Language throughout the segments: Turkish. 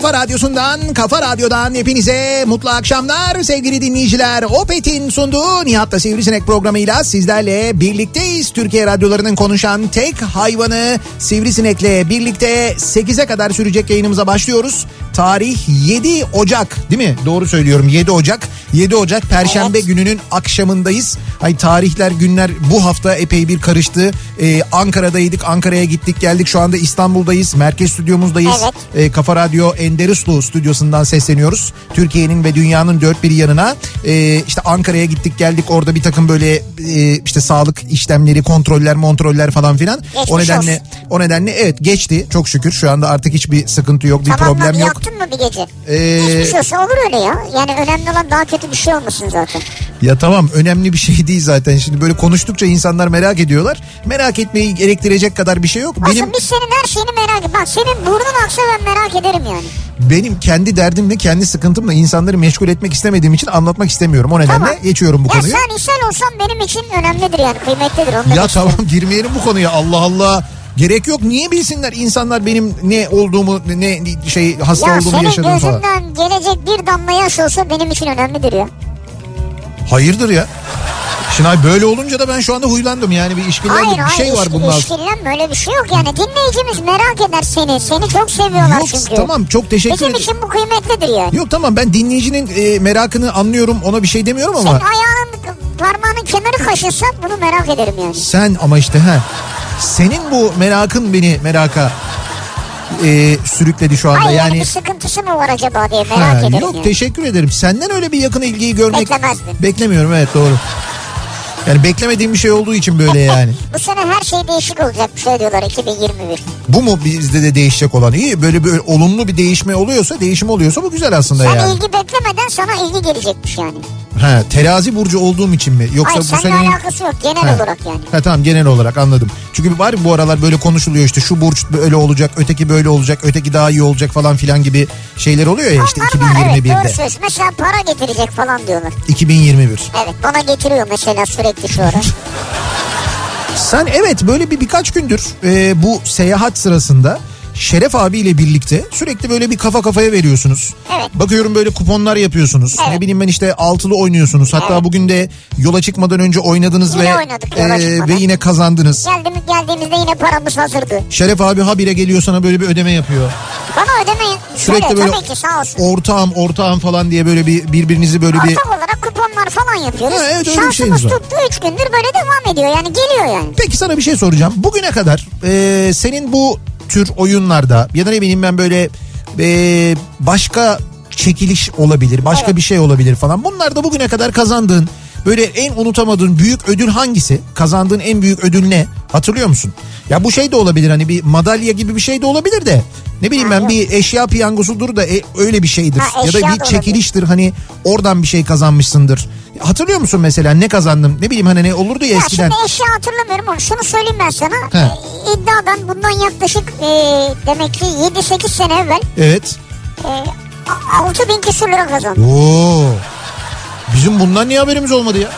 kafa radyosundan, kafa radyodan hepinize mutlu akşamlar sevgili dinleyiciler. Opet'in sunduğu Nihat'la Sivrisinek programıyla sizlerle birlikteyiz. Türkiye radyolarının konuşan tek hayvanı Sivrisinek'le birlikte 8'e kadar sürecek yayınımıza başlıyoruz. Tarih 7 Ocak değil mi? Doğru söylüyorum 7 Ocak. 7 Ocak Perşembe Evet. gününün akşamındayız. Ay tarihler günler bu hafta epey bir karıştı. Ee, Ankara'daydık Ankara'ya gittik geldik şu anda İstanbul'dayız. Merkez stüdyomuzdayız. Evet. Ee, Kafa Radyo Enderuslu stüdyosundan sesleniyoruz. Türkiye'nin ve dünyanın dört bir yanına. Ee, işte Ankara'ya gittik geldik orada bir takım böyle e, işte sağlık işlemleri, kontroller, montroller falan filan. Geçmiş o nedenle o nedenle evet geçti çok şükür. Şu anda artık hiçbir sıkıntı yok, bir Tamamladı problem yok. Yattın mı bir gece? Ee, Geçmiş olsa olur öyle ya. Yani önemli olan daha kötü bir şey olmasın zaten. Ya tamam önemli bir şey değil zaten. Şimdi böyle konuştukça insanlar merak ediyorlar. Merak etmeyi gerektirecek kadar bir şey yok. Aslında Benim biz senin her şeyini merak ediyoruz. Bak senin burnun aksa ben merak ederim yani. benim kendi derdimle, kendi sıkıntımla insanları meşgul etmek istemediğim için anlatmak istemiyorum. O nedenle Tamam. geçiyorum bu ya konuyu. sen ishal olsan benim için önemlidir yani kıymetlidir. Onu Ya tamam girmeyelim bu konuya. Allah Allah. Gerek yok. Niye bilsinler insanlar benim ne olduğumu, ne şey hasta Ya olduğumu senin yaşadığımı falan. gözünden gelecek bir damla yaş olsa benim için önemlidir ya. Hayırdır ya? Şınay böyle olunca da ben şu anda huylandım. Yani bir işkillendim. Hayır bir hayır şey var işki- bunun altında. işkillenme öyle bir şey yok yani. Dinleyicimiz merak eder seni. Seni çok seviyorlar Yok çünkü. tamam çok teşekkür Bizim ederim. için bu kıymetlidir yani. Yok tamam ben dinleyicinin e, merakını anlıyorum ona bir şey demiyorum ama Senin ayağının parmağının kenarı kaşınsa bunu merak ederim yani. sen ama işte ha senin bu merakın beni meraka e, sürükledi şu anda Hayır yani, bir sıkıntısı mı var acaba diye Ha, merak ederim yok yani. teşekkür ederim. Senden öyle bir yakın ilgiyi görmek beklemiyorum evet doğru. Yani beklemediğim bir şey olduğu için böyle yani. Bu sene her şey değişik olacak bir şey diyorlar 2021. Bu mu bizde de değişecek olan? İyi böyle bir olumlu bir değişme oluyorsa, değişim oluyorsa bu güzel aslında Sen yani. ilgi beklemeden sana ilgi gelecekmiş yani. Ha, terazi burcu olduğum için mi? Yoksa Hayır bu senenin... alakası yok genel Ha. olarak yani. Ha tamam genel olarak anladım. Çünkü var bu aralar böyle konuşuluyor işte şu burç böyle olacak, öteki böyle olacak, öteki daha iyi olacak falan filan gibi şeyler oluyor ya işte Onlar var evet 2021'de. doğru söz. Mesela para getirecek falan diyorlar. 2021. Evet bana getiriyor mesela sürekli şu ara. Sen evet böyle bir birkaç gündür e, bu seyahat sırasında Şeref abiyle birlikte sürekli böyle bir kafa kafaya veriyorsunuz. Evet. Bakıyorum böyle kuponlar yapıyorsunuz. Evet. Ne bileyim ben işte altılı oynuyorsunuz. Hatta Evet. bugün de yola çıkmadan önce oynadınız Yine ve oynadık e, ve yine kazandınız. Geldiğimiz, geldiğimizde yine paramız hazırdı. Şeref abi habire geliyor sana böyle bir ödeme yapıyor. Bana ödemeyin. Sürekli Şöyle, böyle tabii ki sağ olsun. ortağım ortağım falan diye böyle bir birbirinizi böyle bir Ortak olarak kuponlar falan yapıyoruz. Ha, evet, öyle bir Şansımız şeyiniz var. tuttu 3 gündür böyle devam ediyor yani geliyor yani. Peki sana bir şey soracağım. Bugüne kadar e, senin bu tür oyunlarda ya da ne bileyim ben böyle e, başka çekiliş olabilir, başka Evet. bir şey olabilir falan. Bunlarda bugüne kadar kazandığın böyle en unutamadığın büyük ödül hangisi? Kazandığın en büyük ödül ne? Hatırlıyor musun? Ya bu şey de olabilir hani bir madalya gibi bir şey de olabilir de Ne bileyim ben bir eşya piyangosudur da e, öyle bir şeydir. Ha, ya da bir çekiliştir hani oradan bir şey kazanmışsındır. Hatırlıyor musun mesela ne kazandım? Ne bileyim hani ne olurdu ya Ya eskiden. şimdi eşya hatırlamıyorum ama şunu söyleyeyim ben sana. He. E, iddiadan bundan yaklaşık e, demek ki 7-8 sene evvel Evet. e, 6 bin küsur lira kazandım. Oo. Bizim bundan niye haberimiz olmadı ya?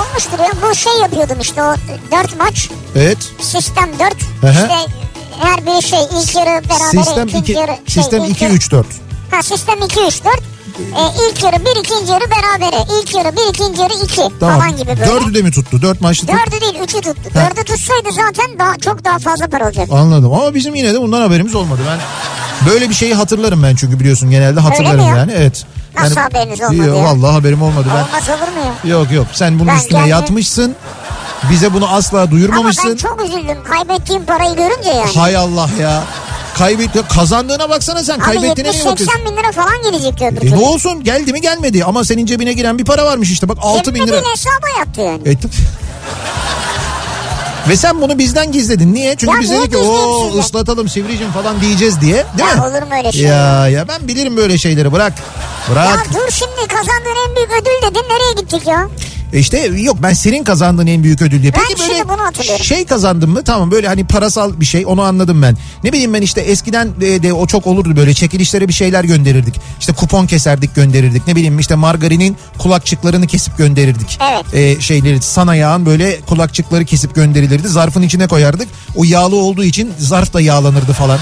Olmuştur ya bu şey yapıyordum işte o 4 maç Evet. sistem 4 Hı hı. işte her biri şey ilk yarı beraber Sistem ikinci 2 yarı şey, sistem ilk 2 yarı- 3 4. Ha sistem 2 3 4 e, ilk yarı 1 ikinci yarı berabere ilk yarı 1 ikinci yarı 2 Tamam. falan gibi böyle. Dördü de mi tuttu? Dört maçlı tut. Dördü değil üçü tuttu. Ha. Dördü tutsaydı zaten daha çok daha fazla para olacak. Anladım ama bizim yine de bundan haberimiz olmadı. Ben böyle bir şeyi hatırlarım ben çünkü biliyorsun genelde hatırlarım yani. Evet. Nasıl Yani- haberiniz olmadı ya? Vallahi haberim olmadı ben. Olmaz olur mu ya? Yok yok sen bunun Ben üstüne kendim- yatmışsın. Bize bunu asla Ama duyurmamışsın. ben çok üzüldüm kaybettiğim parayı görünce yani. Hay Allah ya. Kaybet ya kazandığına baksana sen. Abi Kaybettiğine niye bakıyorsun? 70-80 bin lira falan gelecekti öbür E ne olsun geldi mi gelmedi ama senin cebine giren bir para varmış işte bak 6 bin lira. değil hesaba yattı yani. E, t- Ve sen bunu bizden gizledin. Niye? Çünkü Ya biz niye dedik ki o sizden?" ıslatalım sivricim falan diyeceğiz diye. Değil Ya mi? olur mu öyle şey? Ya ya ben bilirim böyle şeyleri bırak. Ya Bırak. dur şimdi kazandığın en büyük ödül dedin nereye gittik ya? E İşte yok ben senin kazandığın en büyük ödül diye. Ben Peki şimdi böyle bunu şey kazandın mı? Tamam böyle hani parasal bir şey onu anladım ben. Ne bileyim ben işte eskiden de, de o çok olurdu böyle çekilişlere bir şeyler gönderirdik. İşte kupon keserdik gönderirdik. Ne bileyim işte margarinin kulakçıklarını kesip gönderirdik. Evet. E, şeyleri sana yağan böyle kulakçıkları kesip gönderilirdi. Zarfın içine koyardık. O yağlı olduğu için zarf da yağlanırdı falan.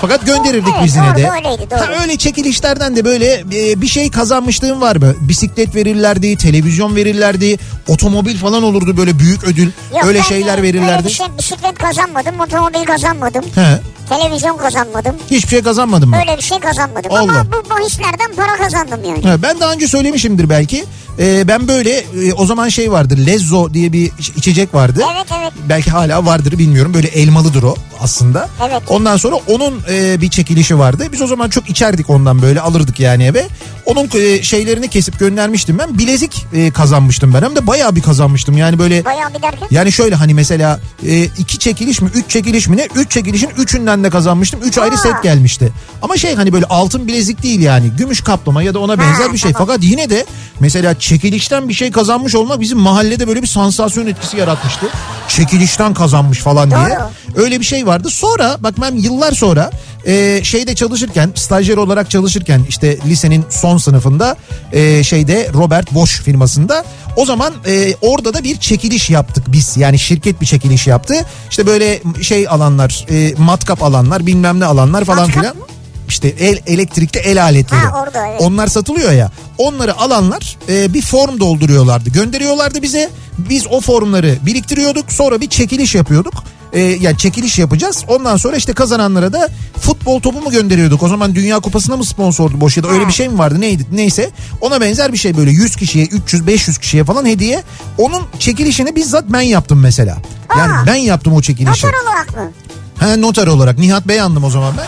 Fakat gönderirdik Evet, biz yine doğru, de. öyleydi, doğru. Ha, öyle çekilişlerden de böyle e, bir şey kazanmışlığın var mı? Bisiklet verirlerdi, televizyon verirlerdi, otomobil falan olurdu böyle büyük ödül. Yok, öyle şeyler verirlerdi. Öyle bir şey bisiklet kazanmadım, otomobil kazanmadım, He, televizyon kazanmadım. hiçbir şey kazanmadın mı? Öyle bir şey kazanmadım Allah. ama bu bahislerden para kazandım yani. Ha, ben daha önce söylemişimdir belki. Ee, ben böyle e, o zaman şey vardı Lezzo diye bir iç- içecek vardı. Evet evet. Belki hala vardır bilmiyorum. Böyle elmalıdır o aslında. Evet. Ondan sonra onun e, bir çekilişi vardı. Biz o zaman çok içerdik ondan böyle alırdık yani eve. Onun e, şeylerini kesip göndermiştim ben. Bilezik e, kazanmıştım ben. Hem de bayağı bir kazanmıştım. Yani böyle Bayağı bir derken. yani şöyle hani mesela e, iki çekiliş mi üç çekiliş mi ne? Üç çekilişin üçünden de kazanmıştım. Üç ayrı Aa. set gelmişti. Ama şey hani böyle altın bilezik değil yani. Gümüş kaplama ya da ona benzer bir şey. tamam. Fakat yine de mesela çekilişten bir şey kazanmış olmak bizim mahallede böyle bir sansasyon etkisi yaratmıştı. Çekilişten kazanmış falan diye. Doğru. Öyle bir şey vardı. Sonra bak ben yıllar sonra e, şeyde çalışırken stajyer olarak çalışırken işte lisenin son sınıfında e, şeyde Robert Bosch firmasında o zaman e, orada da bir çekiliş yaptık biz yani şirket bir çekiliş yaptı işte böyle şey alanlar e, matkap alanlar bilmem ne alanlar falan Matkap filan mı? işte el elektrikli el aletleri. Ha, orada, evet. Onlar satılıyor ya. Onları alanlar e, bir form dolduruyorlardı. Gönderiyorlardı bize. Biz o formları biriktiriyorduk. Sonra bir çekiliş yapıyorduk. E, yani çekiliş yapacağız. Ondan sonra işte kazananlara da futbol topu mu gönderiyorduk? O zaman Dünya Kupası'na mı sponsordu boş ya da öyle bir şey mi vardı neydi neyse. Ona benzer bir şey böyle 100 kişiye 300 500 kişiye falan hediye. Onun çekilişini bizzat ben yaptım mesela. Yani Aa. ben yaptım o çekilişi. Noter olarak mı? Ha noter olarak Nihat Beyandım o zaman ben.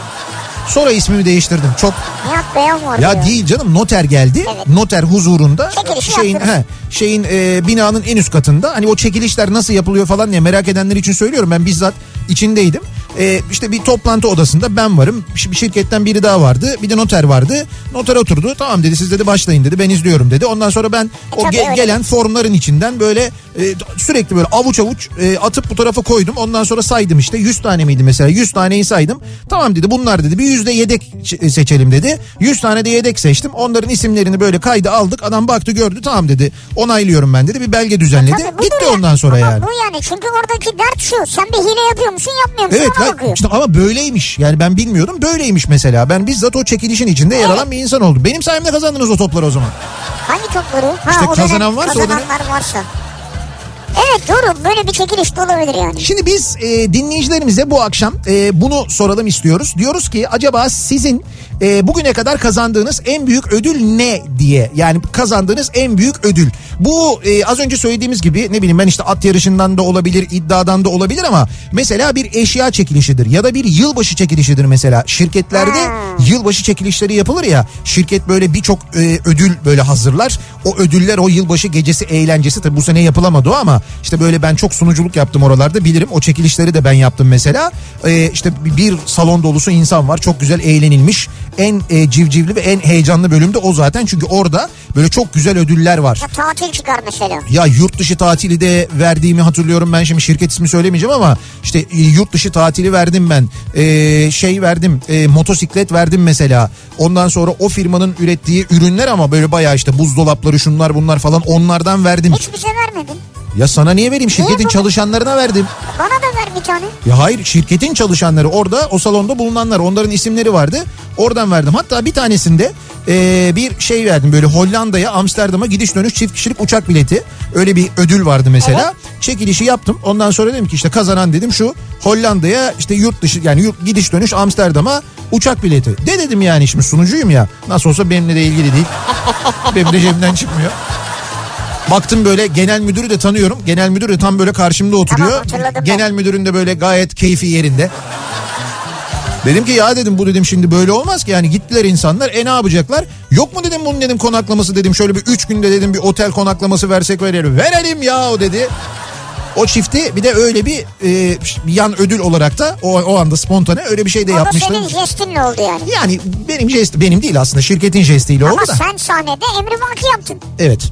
Sonra ismimi değiştirdim. Çok Nihat Beyan var. ya diyor. değil canım noter geldi. Evet. Noter huzurunda Çekilişi şeyin yaptınız. he, şeyin e, binanın en üst katında. Hani o çekilişler nasıl yapılıyor falan diye merak edenler için söylüyorum. Ben bizzat içindeydim. E, işte bir toplantı odasında ben varım. Bir şirketten biri daha vardı. Bir de noter vardı. Noter oturdu. Tamam dedi siz dedi başlayın dedi. Ben izliyorum dedi. Ondan sonra ben o tabii ge- gelen formların içinden böyle e, sürekli böyle avuç avuç e, atıp bu tarafa koydum. Ondan sonra saydım işte 100 tane miydi mesela 100 taneyi saydım. Tamam dedi bunlar dedi bir yüzde yedek ç- seçelim dedi. 100 tane de yedek seçtim. Onların isimlerini böyle kayda aldık. Adam baktı gördü tamam dedi. Onaylıyorum ben dedi. Bir belge düzenledi. Tabii budur Gitti ondan sonra Ama yani. bu yani çünkü oradaki dert şu. Sen bir hile yapıyor musun yapmıyor musun Evet ona bakıyor. işte ama böyleymiş. Yani ben bilmiyordum böyleymiş mesela. Ben bizzat o çekilişin içinde yer alan bir insan oldum. Benim sayemde kazandınız o topları o zaman. Hangi topları? Ha, İşte o kazanan varsa o dönem- Kazananlar varsa. Evet doğru böyle bir çekiliş de olabilir yani. Şimdi biz e, dinleyicilerimize bu akşam e, bunu soralım istiyoruz. Diyoruz ki acaba sizin e, bugüne kadar kazandığınız en büyük ödül ne diye. Yani kazandığınız en büyük ödül. Bu e, az önce söylediğimiz gibi ne bileyim ben işte at yarışından da olabilir, iddiadan da olabilir ama mesela bir eşya çekilişidir ya da bir yılbaşı çekilişidir mesela. Şirketlerde Hmm. yılbaşı çekilişleri yapılır ya. Şirket böyle birçok e, ödül böyle hazırlar. O ödüller o yılbaşı gecesi eğlencesi tabii bu sene yapılamadı o ama İşte böyle ben çok sunuculuk yaptım oralarda bilirim. O çekilişleri de ben yaptım mesela. Ee, işte bir salon dolusu insan var. Çok güzel eğlenilmiş. En e, civcivli ve en heyecanlı bölümde o zaten. Çünkü orada böyle çok güzel ödüller var. Ya tatil çıkar mesela. Ya yurt dışı tatili de verdiğimi hatırlıyorum ben şimdi şirket ismi söylemeyeceğim ama işte e, yurt dışı tatili verdim ben. Ee, şey verdim e, motosiklet verdim mesela. Ondan sonra o firmanın ürettiği ürünler ama böyle bayağı işte buzdolapları şunlar bunlar falan onlardan verdim. Hiç bize vermedin. Ya sana niye vereyim şirketin Niye çalışanlarına verdim. Bana da ver bir tane. Ya hayır şirketin çalışanları orada o salonda bulunanlar onların isimleri vardı. Oradan verdim. Hatta bir tanesinde e, bir şey verdim böyle Hollanda'ya Amsterdam'a gidiş dönüş çift kişilik uçak bileti. Öyle bir ödül vardı mesela. Çekilişi yaptım. Ondan sonra dedim ki işte kazanan dedim şu Hollanda'ya işte yurt dışı yani yurt, gidiş dönüş Amsterdam'a uçak bileti. De dedim yani şimdi sunucuyum ya. Nasıl olsa benimle de ilgili değil. Benim de cebimden çıkmıyor. Baktım böyle genel müdürü de tanıyorum. Genel müdür de tam böyle karşımda oturuyor. Tamam, hatırladım ben. genel müdürün de böyle gayet keyfi yerinde. Dedim ki ya dedim bu dedim şimdi böyle olmaz ki yani gittiler insanlar e ne yapacaklar? Yok mu dedim bunun dedim konaklaması dedim şöyle bir üç günde dedim bir otel konaklaması versek verelim. Verelim ya o dedi. O çifti bir de öyle bir e, yan ödül olarak da o, o anda spontane öyle bir şey de da yapmıştım. senin jestinle oldu yani. Yani benim jest benim değil aslında şirketin jestiyle oldu Ama da. sen sahnede emri vaki yaptın. Evet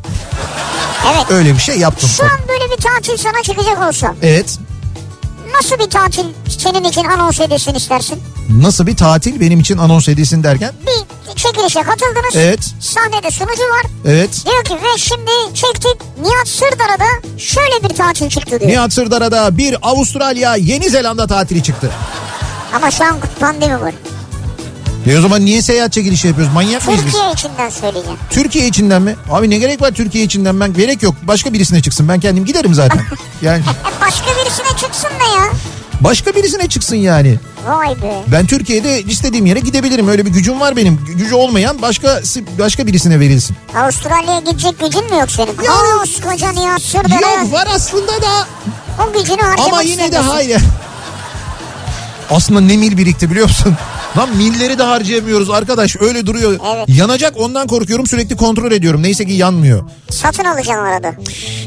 Evet. öyle bir şey yaptım. Şu an böyle bir tatil sana çıkacak olsa Evet nasıl bir tatil senin için anons edilsin istersin? Nasıl bir tatil benim için anons edilsin derken. Bir çekilişe katıldınız. Evet. Sahnede sunucu var. Evet. Diyor ki ve şimdi çektik Nihat Sırdar'a şöyle bir tatil çıktı diyor. Nihat Sırdar'a bir Avustralya Yeni Zelanda tatili çıktı. Ama şu an pandemi var. E o zaman niye seyahat çekilişi yapıyoruz? Manyak mıyız biz? Türkiye içinden söyleyeceğim. Türkiye içinden mi? Abi ne gerek var Türkiye içinden? Ben gerek yok. Başka birisine çıksın. Ben kendim giderim zaten. Yani başka birisine çıksın da ya. Başka birisine çıksın yani. Vay be. Ben Türkiye'de istediğim yere gidebilirim. Öyle bir gücüm var benim. Gücü olmayan başka başka birisine verilsin. Avustralya'ya gidecek gücün mü yok senin? Ya- Koskoca Nihat Sırdar. Yok var aslında da. O gücünü harcamak Ama yine de hayır. Aslında ne mil birikti biliyor musun? Lan milleri de harcayamıyoruz arkadaş öyle duruyor. Evet. Yanacak ondan korkuyorum sürekli kontrol ediyorum. Neyse ki yanmıyor. Satın alacağım arada.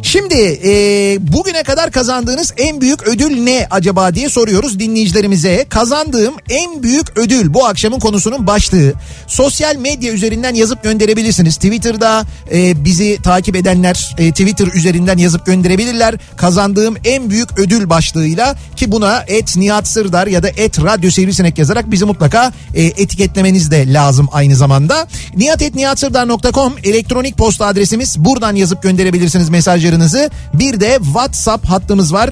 Şimdi e, bugüne kadar kazandığınız en büyük ödül ne acaba diye soruyoruz dinleyicilerimize. Kazandığım en büyük ödül bu akşamın konusunun başlığı. Sosyal medya üzerinden yazıp gönderebilirsiniz. Twitter'da e, bizi takip edenler e, Twitter üzerinden yazıp gönderebilirler. Kazandığım en büyük ödül başlığıyla ki buna et Nihat Sırdar ya da et Radyo Sivrisinek yazarak bizi mutlaka e, etiketlemeniz de lazım aynı zamanda. nihatetnihatsırdar.com elektronik posta adresimiz. Buradan yazıp gönderebilirsiniz mesajlarınızı. Bir de WhatsApp hattımız var.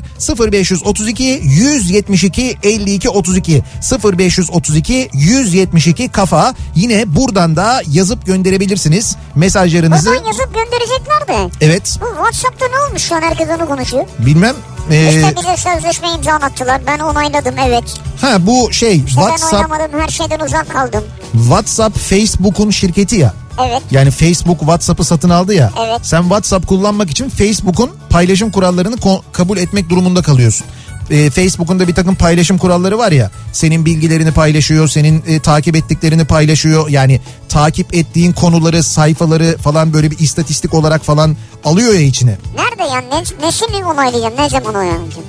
0532 172 52 32 0532 172 kafa. Yine buradan da yazıp gönderebilirsiniz mesajlarınızı. Buradan yazıp gönderecekler de. Evet Bu Whatsapp'ta ne olmuş şu an herkes onu konuşuyor. bilmem. Ee, İşte bize sözleşme imzalattılar. Ben onayladım evet. ha bu şey İşte WhatsApp her şeyden uzak kaldım. WhatsApp Facebook'un şirketi ya. Evet. Yani Facebook WhatsApp'ı satın aldı ya. Evet. Sen WhatsApp kullanmak için Facebook'un paylaşım kurallarını ko- kabul etmek durumunda kalıyorsun. Ee, Facebook'un da bir takım paylaşım kuralları var ya. Senin bilgilerini paylaşıyor, senin e, takip ettiklerini paylaşıyor. Yani takip ettiğin konuları, sayfaları falan böyle bir istatistik olarak falan alıyor ya içine. Nerede yani ne, nesini onaylayacağım ne zaman onaylayacağım?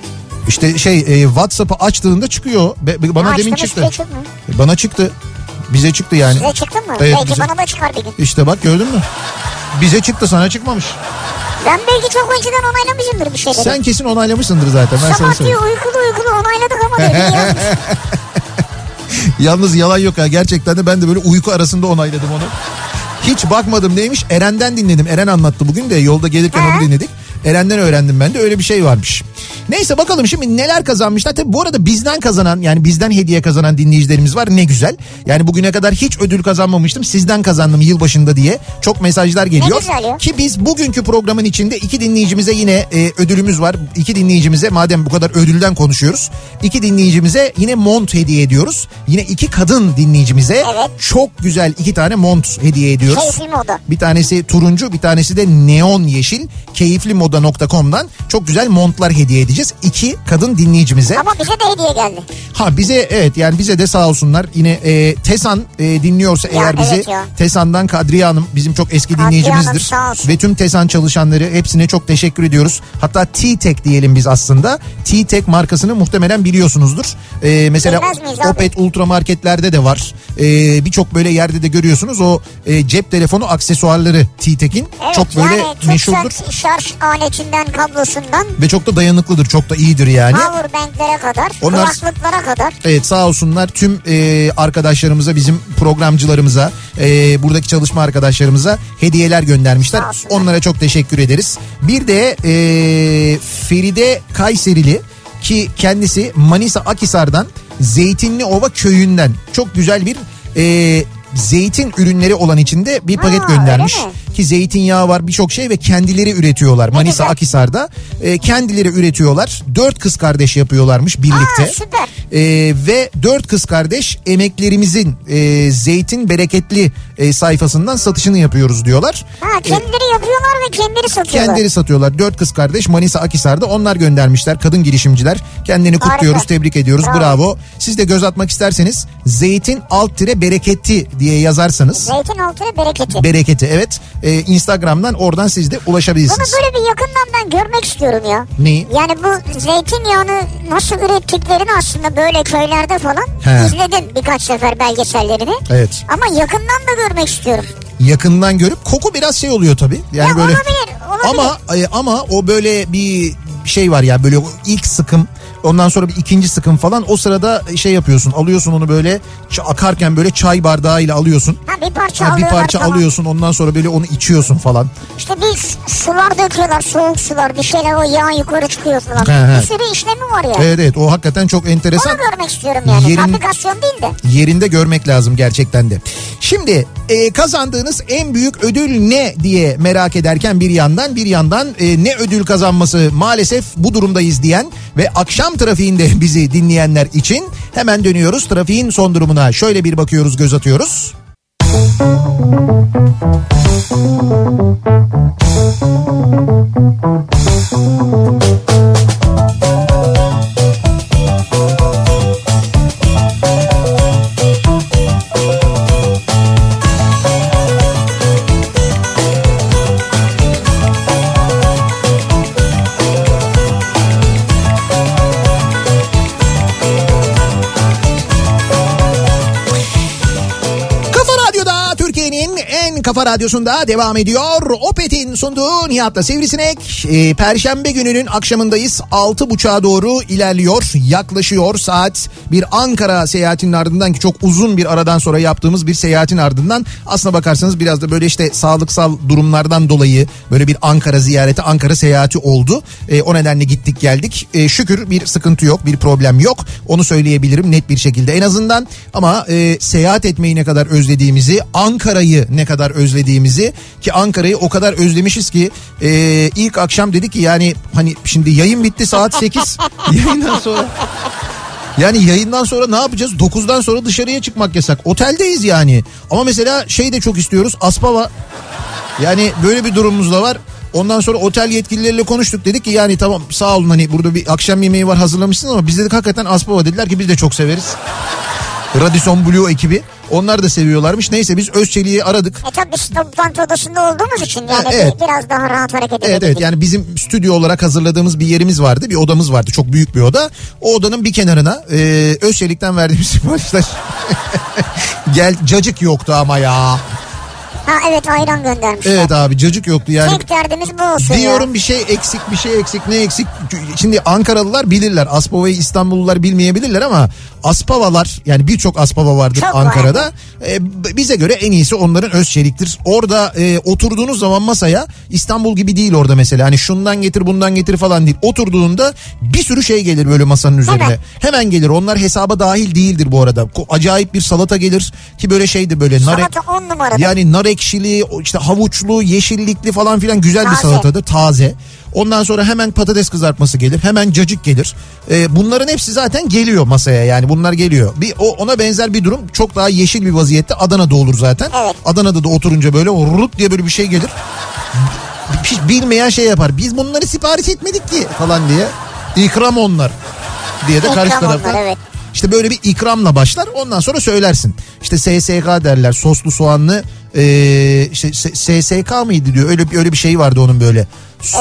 İşte şey e, WhatsApp'ı açtığında çıkıyor. Be- bana Açtım, demin çıktı. şey. E, Bana çıktı. Bize çıktı yani. Size çıktı mı? Evet, Belki bize- bana da çıkar bir gün. İşte bak gördün mü? Bize çıktı sana çıkmamış. Ben belki çok önceden onaylamışımdır bir şeyleri. Sen kesin onaylamışsındır zaten ben Sabah diyor uykulu uykulu onayladık ama dedi. Yalnız yalan yok ya gerçekten de ben de böyle uyku arasında onayladım onu. Hiç bakmadım neymiş Eren'den dinledim. Eren anlattı bugün de yolda gelirken He. onu dinledik. Eren'den öğrendim ben de öyle bir şey varmış. Neyse bakalım şimdi neler kazanmışlar. Tabii bu arada bizden kazanan yani bizden hediye kazanan dinleyicilerimiz var ne güzel. Yani bugüne kadar hiç ödül kazanmamıştım sizden kazandım yılbaşında diye. Çok mesajlar geliyor. Ki biz bugünkü programın içinde iki dinleyicimize yine e, ödülümüz var. İki dinleyicimize madem bu kadar ödülden konuşuyoruz. iki dinleyicimize yine mont hediye ediyoruz. Yine iki kadın dinleyicimize Evet. çok güzel iki tane mont hediye ediyoruz. Keyifli moda. Bir tanesi turuncu bir tanesi de neon yeşil keyifli moda moda.com'dan çok güzel montlar hediye edeceğiz. İki kadın dinleyicimize. Ama bize de hediye geldi. Ha bize evet yani bize de sağ olsunlar. Yine e, Tesan e, dinliyorsa Ya, eğer bizi evet ya. Tesan'dan Kadriye Hanım bizim çok eski Kadriye dinleyicimizdir. Hanım. Ve tüm Tesan çalışanları hepsine çok teşekkür ediyoruz. Hatta T-Tek diyelim biz aslında. T-Tek markasını muhtemelen biliyorsunuzdur. E, mesela? Opet Ultra marketlerde de var. E, Birçok böyle yerde de görüyorsunuz o e, cep telefonu aksesuarları T-Tek'in. Evet çok böyle yani meşhurdur. şarj aletinden kablosundan Ve çok da dayanıklıdır. Çok da iyidir yani. powerbanklere kadar Onlar- kulaklıklara kadar. Evet sağ olsunlar tüm e, arkadaşlarımıza bizim programcılarımıza e, buradaki çalışma arkadaşlarımıza hediyeler göndermişler. Onlara çok teşekkür ederiz. Bir de e, Feride Kayserili ki kendisi Manisa Akisar'dan Zeytinli Ova köyünden çok güzel bir e, zeytin ürünleri olan içinde bir paket Ha, göndermiş. Ki zeytinyağı var birçok şey ve kendileri üretiyorlar. Manisa güzel. Akisar'da e, kendileri üretiyorlar. Dört kız kardeş yapıyorlarmış birlikte. Aa, süper. Ee, ve dört kız kardeş emeklerimizin e, zeytin bereketli e, sayfasından satışını yapıyoruz diyorlar. Ha kendileri yapıyorlar ve kendileri satıyorlar. Kendileri satıyorlar. Dört kız kardeş Manisa Akisar'da onlar göndermişler. Kadın girişimciler. Kendini kutluyoruz, Harika. tebrik ediyoruz. Bravo. Bravo. Siz de göz atmak isterseniz zeytin alt tire bereketi diye yazarsanız. Zeytin altı bereketi. Bereketi evet. Ee, Instagram'dan oradan siz de Bunu ulaşabilirsiniz. böyle bir yakından ben görmek istiyorum ya. Neyi? Yani bu zeytinyağını nasıl ürettiklerini aslında böyle köylerde falan He. izledim birkaç sefer belgesellerini. Evet. Ama yakından da görmek istiyorum. yakından görüp koku biraz şey oluyor tabii. Yani Ya böyle olabilir, olabilir. Ama e, ama o böyle bir şey var ya böyle ilk sıkım ondan sonra bir ikinci sıkım falan o sırada şey yapıyorsun alıyorsun onu böyle akarken böyle çay bardağıyla alıyorsun. Ha bir parça Ha, bir parça falan. alıyorsun ondan sonra böyle onu içiyorsun falan. İşte bir su- sular döküyorlar soğuk sular bir şeyler o yağ yukarı çıkıyor falan. He, he. Bir sürü işlemi var ya. Evet evet o hakikaten çok enteresan. Onu görmek istiyorum yani. Yerin- Fabrikasyon değil de. yerinde görmek lazım gerçekten de. Şimdi e, kazandığınız en büyük ödül ne diye merak ederken bir yandan bir yandan e, ne ödül kazanması maalesef bu durumdayız diyen ve akşam trafiğinde bizi dinleyenler için hemen dönüyoruz trafiğin son durumuna. Şöyle bir bakıyoruz göz atıyoruz. Kafa radyosunda devam ediyor. Opet'in sunduğu Nihat'la Sivrisinek. Ee, Perşembe gününün akşamındayız. 6.30'a doğru ilerliyor. Yaklaşıyor saat bir Ankara seyahatinin ardından ki çok uzun bir aradan sonra yaptığımız bir seyahatin ardından aslına bakarsanız biraz da böyle işte sağlıksal durumlardan dolayı böyle bir Ankara ziyareti, Ankara seyahati oldu. Ee, o nedenle gittik geldik. Ee, şükür bir sıkıntı yok, bir problem yok. Onu söyleyebilirim net bir şekilde en azından. Ama e, seyahat etmeyi ne kadar özlediğimizi, Ankara'yı ne kadar özlediğimizi ki Ankara'yı o kadar özlemişiz ki e, ilk akşam dedik ki yani hani şimdi yayın bitti saat 8 yayından sonra yani yayından sonra ne yapacağız? 9'dan sonra dışarıya çıkmak yasak. Oteldeyiz yani. Ama mesela şey de çok istiyoruz. Aspava. Yani böyle bir durumumuz da var. Ondan sonra otel yetkilileriyle konuştuk. Dedik ki yani tamam sağ olun hani burada bir akşam yemeği var hazırlamışsınız ama biz dedik hakikaten Aspava dediler ki biz de çok severiz. Radisson Blue ekibi. Onlar da seviyorlarmış. Neyse biz Özçelik'i aradık. E tabii biz toplantı odasında olduğumuz için yani Ha, evet. bir- biraz daha rahat hareket Evet edebildik. evet yani bizim stüdyo olarak hazırladığımız bir yerimiz vardı. Bir odamız vardı. Çok büyük bir oda. O odanın bir kenarına e, Özçelik'ten verdiğimiz siparişler. Gel cacık yoktu ama ya. Ha evet ayran göndermişler. Evet abi cacık yoktu yani. Tek derdimiz bu olsun Diyorum bir şey eksik bir şey eksik ne eksik. Şimdi Ankaralılar bilirler. Aspava'yı İstanbullular bilmeyebilirler ama Aspavalar yani birçok Aspava vardır Çok Ankara'da. E, b- bize göre en iyisi onların Özçelik'tir. Orada e, oturduğunuz zaman masaya İstanbul gibi değil orada mesela. Hani şundan getir bundan getir falan değil. Oturduğunda bir sürü şey gelir böyle masanın üzerine. Hemen. Hemen gelir. Onlar hesaba dahil değildir bu arada. Acayip bir salata gelir ki böyle şeydi böyle Salata on numaradır. yani nar ekşili, işte havuçlu, yeşillikli falan filan güzel bir Taze. salatadır. Taze. Ondan sonra hemen patates kızartması gelir. Hemen cacık gelir. Ee, bunların hepsi zaten geliyor masaya yani bunlar geliyor. Bir o ona benzer bir durum çok daha yeşil bir vaziyette Adana'da olur zaten. Evet. Adana'da da oturunca böyle rut diye böyle bir şey gelir. hiç bilmeyen şey yapar. Biz bunları sipariş etmedik ki falan diye. İkram onlar diye de karşı İkram onlar, tarafta. evet. İşte böyle bir ikramla başlar ondan sonra söylersin. İşte SSK derler soslu soğanlı ee, işte SSK mıydı diyor öyle bir öyle bir şey vardı onun böyle.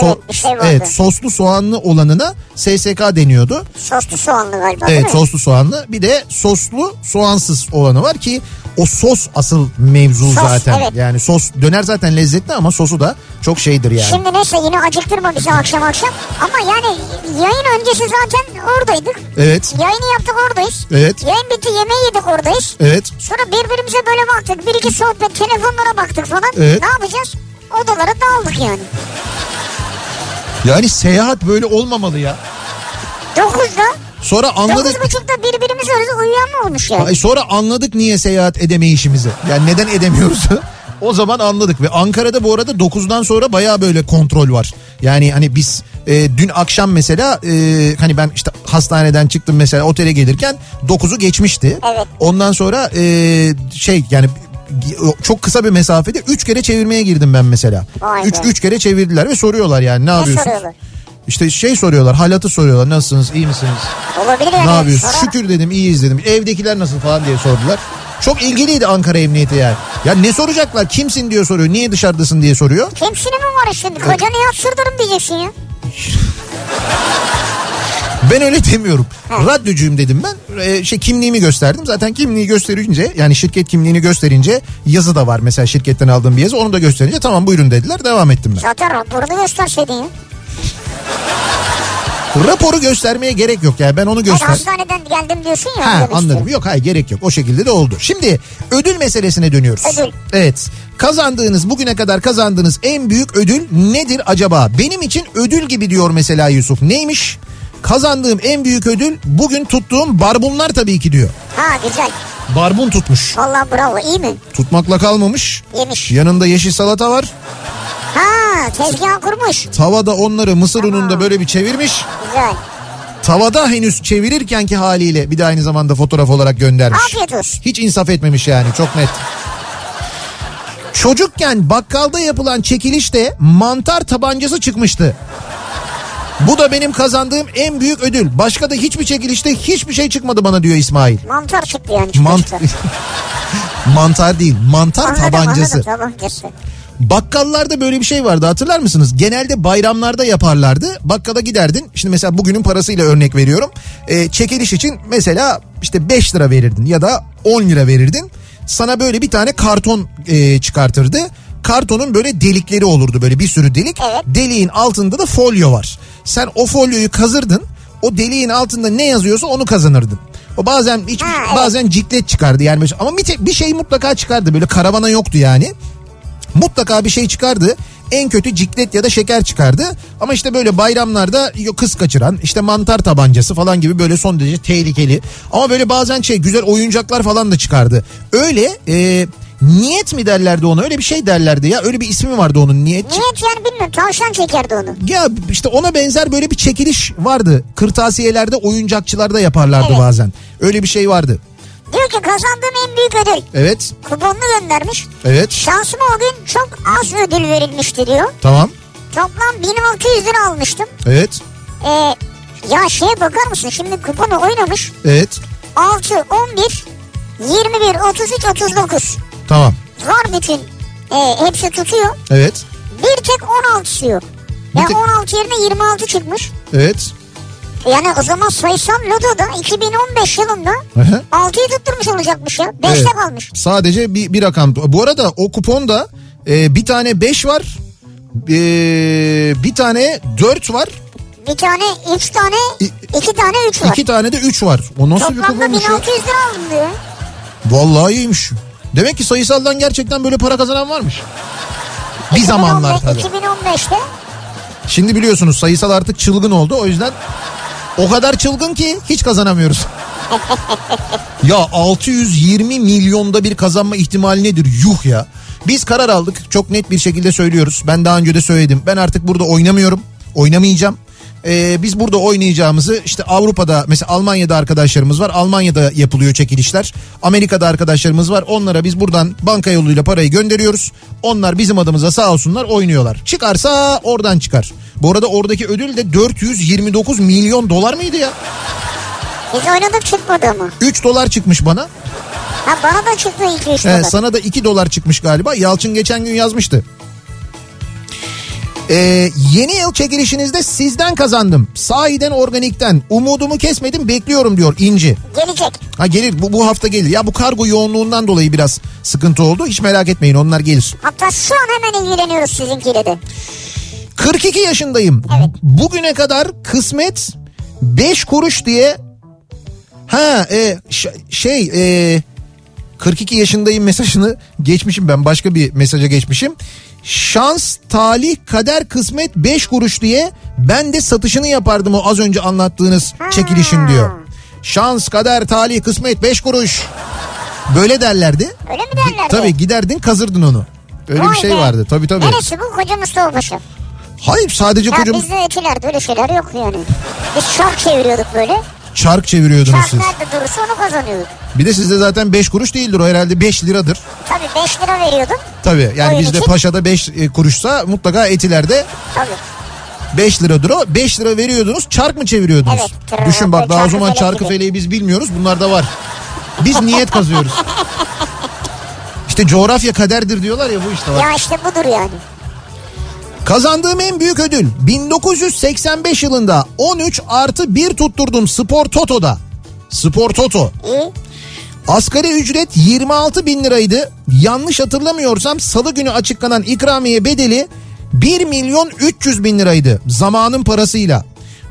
Evet, bir şey vardı. evet soslu soğanlı olanına SSK deniyordu. Soslu soğanlı galiba Evet soslu soğanlı. Bir de soslu soğansız olanı var ki o sos asıl mevzu Sos, zaten. evet. Yani sos döner zaten lezzetli ama sosu da çok şeydir yani. Şimdi neyse yine acıktırma bizi akşam akşam. Ama yani yayın öncesi zaten oradaydık. Evet. Yayını yaptık oradayız. Evet. Yayın bitti yemeği yedik oradayız. Evet. Sonra birbirimize böyle baktık. Bir iki sohbet telefonlara baktık falan. Evet. Ne yapacağız? Odalara dağıldık yani. Yani seyahat böyle olmamalı ya. Dokuzda, Sonra anladık. dokuz buçukta birbirimiz arası uyuyan mı olmuş yani? Ay sonra anladık niye seyahat edemeyişimizi. Yani neden edemiyoruz? o zaman anladık ve Ankara'da bu arada 9'dan sonra baya böyle kontrol var. Yani hani biz e, dün akşam mesela e, hani ben işte hastaneden çıktım mesela otele gelirken 9'u geçmişti. Evet. Ondan sonra e, şey yani çok kısa bir mesafede 3 kere çevirmeye girdim ben mesela. Vay 3 be. 3 kere çevirdiler ve soruyorlar yani ne, yapıyorsunuz? soruyorlar? İşte şey soruyorlar halatı soruyorlar nasılsınız iyi misiniz? Olabilir yani. Ne yapıyorsun? Sonra- Şükür dedim iyiyiz dedim. Evdekiler nasıl falan diye sordular. Çok ilgiliydi Ankara Emniyeti yani. Ya ne soracaklar? Kimsin diyor soruyor. Niye dışarıdasın diye soruyor. Kimsini mi var işte? Kocanı yat sırdırım diyeceksin ya. Ben öyle demiyorum. Radyocuyum dedim ben. Ee, şey kimliğimi gösterdim. Zaten kimliği gösterince yani şirket kimliğini gösterince yazı da var. Mesela şirketten aldığım bir yazı. Onu da gösterince tamam buyurun dediler. Devam ettim ben. Zaten raporunu gösterseydin ya. Raporu göstermeye gerek yok yani. Ben onu Hayır göster. hastaneden geldim diyorsun ya. Ha anladım. istiyorum. Yok hayır gerek yok. O şekilde de oldu. Şimdi ödül meselesine dönüyoruz. Ödül. Evet. Kazandığınız bugüne kadar kazandığınız en büyük ödül nedir acaba? Benim için ödül gibi diyor mesela Yusuf. Neymiş? Kazandığım en büyük ödül bugün tuttuğum barbunlar tabii ki diyor. Ha güzel. Barbun tutmuş. Valla bravo iyi mi? Tutmakla kalmamış. Yemiş. Yanında yeşil salata var. Ha tezgah kurmuş. Tavada onları mısır ununda böyle bir çevirmiş. Güzel. Tavada henüz çevirirkenki haliyle bir de aynı zamanda fotoğraf olarak göndermiş. Afiyet olsun. Hiç insaf etmemiş yani çok net. Çocukken bakkalda yapılan çekilişte mantar tabancası çıkmıştı. Bu da benim kazandığım en büyük ödül. Başka da hiçbir çekilişte hiçbir şey çıkmadı bana diyor İsmail. Mantar çıktı yani. Mant mantar değil mantar Anladım, tabancası. Anladım tabancası. Bakkallarda böyle bir şey vardı hatırlar mısınız? Genelde bayramlarda yaparlardı. Bakkala giderdin. Şimdi mesela bugünün parasıyla örnek veriyorum. Ee, çekiliş için mesela işte 5 lira verirdin ya da 10 lira verirdin. Sana böyle bir tane karton e, çıkartırdı. Kartonun böyle delikleri olurdu böyle bir sürü delik. Evet. Deliğin altında da folyo var. Sen o folyoyu kazırdın. O deliğin altında ne yazıyorsa onu kazanırdın. O bazen hiç Ha, evet. bazen ciklet çıkardı yani ama bir, te- bir şey mutlaka çıkardı böyle karavana yoktu yani mutlaka bir şey çıkardı. En kötü ciklet ya da şeker çıkardı. Ama işte böyle bayramlarda kız kaçıran işte mantar tabancası falan gibi böyle son derece tehlikeli. Ama böyle bazen şey güzel oyuncaklar falan da çıkardı. Öyle e, niyet mi derlerdi ona öyle bir şey derlerdi ya öyle bir ismi vardı onun niyet. Niyet yani bilmiyorum. Tavşan çekerdi onu. Ya işte ona benzer böyle bir çekiliş vardı. Kırtasiyelerde oyuncakçılarda yaparlardı Evet. bazen. Öyle bir şey vardı. Diyor ki kazandığım en büyük ödül. Evet Kuponunu göndermiş. evet Şansıma o gün çok az ödül verilmişti diyor. tamam Toplam 1600 lira almıştım. evet Ee, ya şeye bakar mısın şimdi kuponu oynamış. evet 6, 11, 21, 33, 39. tamam Var bütün. Ee, hepsi tutuyor. evet Bir tek 16 yok. Ya tek- 16 yerine 26 çıkmış. evet Yani o zaman sayısal lotoda 2015 yılında Hı hı. 6'yı tutturmuş olacakmış ya. 5'te Evet. kalmış. Sadece bir, bir rakam. Bu arada o kuponda e, bir tane 5 var. e, bir tane 4 var. Bir tane, 3 tane, İ- 2 tane 3 var. iki tane de 3 var. O nasıl bir Toplamda kuponmuş ya? 1600 lira aldım diyor. Vallahi iyiymiş. Demek ki sayısaldan gerçekten böyle para kazanan varmış. Bir zamanlar 2015 tabii. 2015'te Şimdi biliyorsunuz sayısal artık çılgın oldu. O yüzden o kadar çılgın ki hiç kazanamıyoruz. ya 620 milyonda bir kazanma ihtimali nedir? Yuh ya. Biz karar aldık. Çok net bir şekilde söylüyoruz. Ben daha önce de söyledim. Ben artık burada oynamıyorum. Oynamayacağım. E, biz burada oynayacağımızı işte Avrupa'da mesela Almanya'da arkadaşlarımız var. Almanya'da yapılıyor çekilişler. Amerika'da arkadaşlarımız var. Onlara biz buradan banka yoluyla parayı gönderiyoruz. Onlar bizim adımıza sağ olsunlar oynuyorlar. Çıkarsa oradan çıkar. Bu arada oradaki ödül de 429 milyon dolar mıydı ya? Biz oynadık çıkmadı ama. 3 dolar çıkmış bana. Ha bana da çıktı 2-3 Ee, dolar. sana da 2 dolar çıkmış galiba. Yalçın geçen gün yazmıştı. Ee, yeni yıl çekilişinizde sizden kazandım. Sahiden organikten. Umudumu kesmedim bekliyorum diyor İnci. Gelecek. Ha gelir bu, bu hafta gelir. Ya bu kargo yoğunluğundan dolayı biraz sıkıntı oldu. Hiç merak etmeyin onlar gelir. Hatta şu an hemen ilgileniyoruz sizinkiyle de. 42 yaşındayım. Evet. Bugüne kadar kısmet 5 kuruş diye ha e, şey e, 42 yaşındayım mesajını geçmişim ben başka bir mesaja geçmişim. Şans, talih, kader, kısmet 5 kuruş diye ben de satışını yapardım o az önce anlattığınız çekilişin diyor. Şans, kader, talih, kısmet 5 kuruş. Böyle derlerdi. Öyle mi derlerdi? Tabii giderdin kazırdın onu. Öyle bir Vay şey be. vardı. Tabii tabii. Neresi bu? Koca Mustafa Paşa. Hayır sadece Ya kocam bizde etilerde öyle şeyler yok yani. Biz şark çeviriyorduk böyle. Çark çeviriyordunuz Şark siz. nerede durursa onu kazanıyorduk. Bir de sizde zaten 5 kuruş değildir o herhalde 5 liradır. Tabii 5 lira veriyordum. Tabii yani Oyun bizde için. paşada 5 kuruşsa mutlaka etilerde Tabii. 5 liradır o. 5 lira veriyordunuz çark mı çeviriyordunuz? Evet, tırnak, Düşün bak daha o zaman çarkı gibi. feleği biz bilmiyoruz bunlar da var. Biz niyet kazıyoruz. İşte coğrafya kaderdir diyorlar ya bu işte var. Ya işte budur yani. Kazandığım en büyük ödül 1985 yılında 13 artı 1 tutturdum Spor Toto'da. Spor Toto. Asgari ücret 26 bin liraydı. Yanlış hatırlamıyorsam salı günü açıklanan ikramiye bedeli 1 milyon 300 bin liraydı zamanın parasıyla.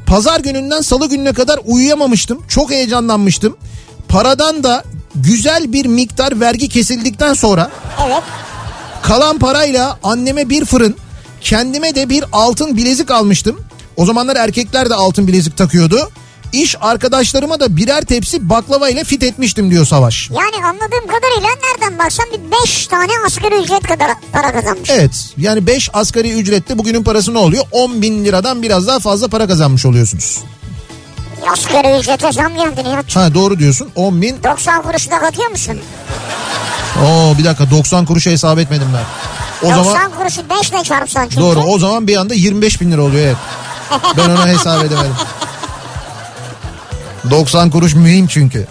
Pazar gününden salı gününe kadar uyuyamamıştım. Çok heyecanlanmıştım. Paradan da güzel bir miktar vergi kesildikten sonra Evet. kalan parayla anneme bir fırın, kendime de bir altın bilezik almıştım. O zamanlar erkekler de altın bilezik takıyordu. İş arkadaşlarıma da birer tepsi baklava ile fit etmiştim diyor Savaş. Yani anladığım kadarıyla nereden baksan bir 5 tane asgari ücret kadar para kazanmış. Evet yani 5 asgari ücrette bugünün parası ne oluyor? 10 bin liradan biraz daha fazla para kazanmış oluyorsunuz. Asgari ücrete zam geldi Nihat. Ha doğru diyorsun 10 bin. 90 kuruşu da katıyor musun? Oo bir dakika 90 kuruşa hesap etmedim ben. O 90 zaman kuruşu 5 ile çarpsan çünkü. doğru o zaman bir anda 25 bin lira oluyor evet. Ben ona hesap edemedim. 90 kuruş mühim çünkü.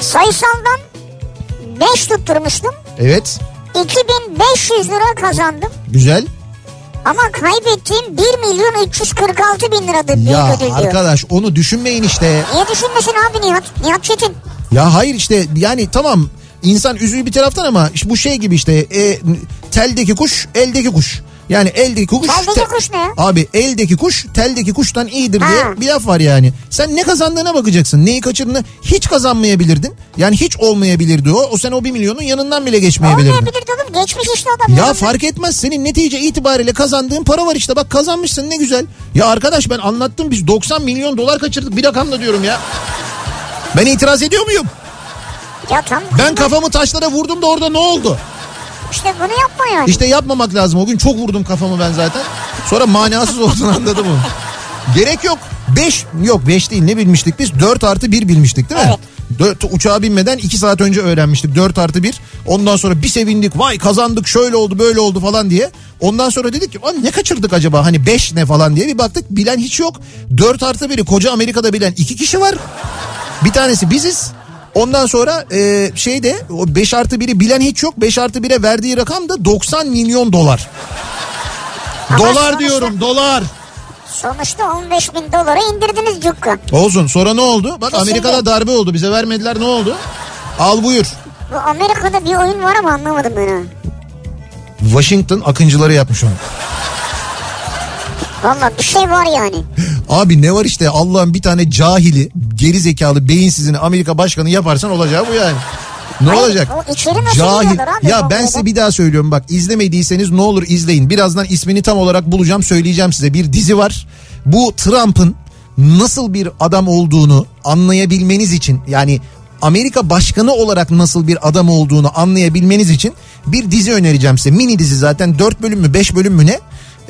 Sayısaldan 5 tutturmuştum. Evet 2500 lira kazandım. güzel. Ama kaybettiğim 1 milyon 346 bin liradır büyük Ya ödül diyor. arkadaş onu düşünmeyin işte. Niye düşünmesin abi Nihat? Nihat Çetin. Ya hayır işte yani tamam insan üzülü bir taraftan ama işte bu şey gibi işte e, teldeki kuş eldeki kuş. Yani eldeki kuş... Teldeki kuş ne? Abi eldeki kuş teldeki kuştan iyidir diye Ha. bir laf var yani. Sen ne kazandığına bakacaksın. Neyi kaçırdığını hiç kazanmayabilirdin. Yani hiç olmayabilirdi o. O sen o bir milyonun yanından bile geçmeyebilirdin. Olmayabilirdi oğlum. Geçmiş işte adam. Ya Yanında. fark etmez senin netice itibariyle kazandığın para var işte bak kazanmışsın ne güzel. Ya arkadaş ben anlattım biz 90 milyon dolar kaçırdık bir rakamla diyorum ya. Ben itiraz ediyor muyum? Ya tamam. Ben kafamı taşlara vurdum da orada ne oldu? İşte bunu yapma yani. İşte yapmamak lazım. O gün çok vurdum kafamı ben zaten. Sonra manasız olduğunu anladım onu. Gerek yok. 5 yok 5 değil ne bilmiştik biz? 4 artı 1 bilmiştik değil mi? Evet. Dört, uçağa binmeden 2 saat önce öğrenmiştik 4 artı 1. Ondan sonra bir sevindik vay kazandık şöyle oldu böyle oldu falan diye. Ondan sonra dedik ki "Lan ne kaçırdık acaba hani 5 ne falan diye bir baktık bilen hiç yok. 4 artı 1'i koca Amerika'da bilen 2 kişi var. Bir tanesi biziz. Ondan sonra e, şeyde o 5 artı 1'i bilen hiç yok. 5 artı 1'e verdiği rakam da 90 milyon dolar. Ama dolar sonuçta- diyorum dolar. Sonuçta 15 bin dolara indirdiniz cukka. Olsun sonra ne oldu? Bak Kesinlikle. Amerika'da darbe oldu bize vermediler ne oldu? Al buyur. Bu Amerika'da bir oyun var ama anlamadım ben ha. Washington akıncıları yapmış onu. Valla bir şey var yani. Abi ne var işte Allah'ın bir tane cahili, geri zekalı, beyinsizini Amerika başkanı yaparsan olacağı bu yani. Ne Hayır, olacak? o içeri nasıl Cahil. abi Ya ben size bir daha söylüyorum bak izlemediyseniz ne olur izleyin. Birazdan ismini tam olarak bulacağım söyleyeceğim size. Bir dizi var. Bu Trump'ın nasıl bir adam olduğunu anlayabilmeniz için yani Amerika başkanı olarak nasıl bir adam olduğunu anlayabilmeniz için bir dizi önereceğim size. Mini dizi zaten 4 bölüm mü 5 bölüm mü ne?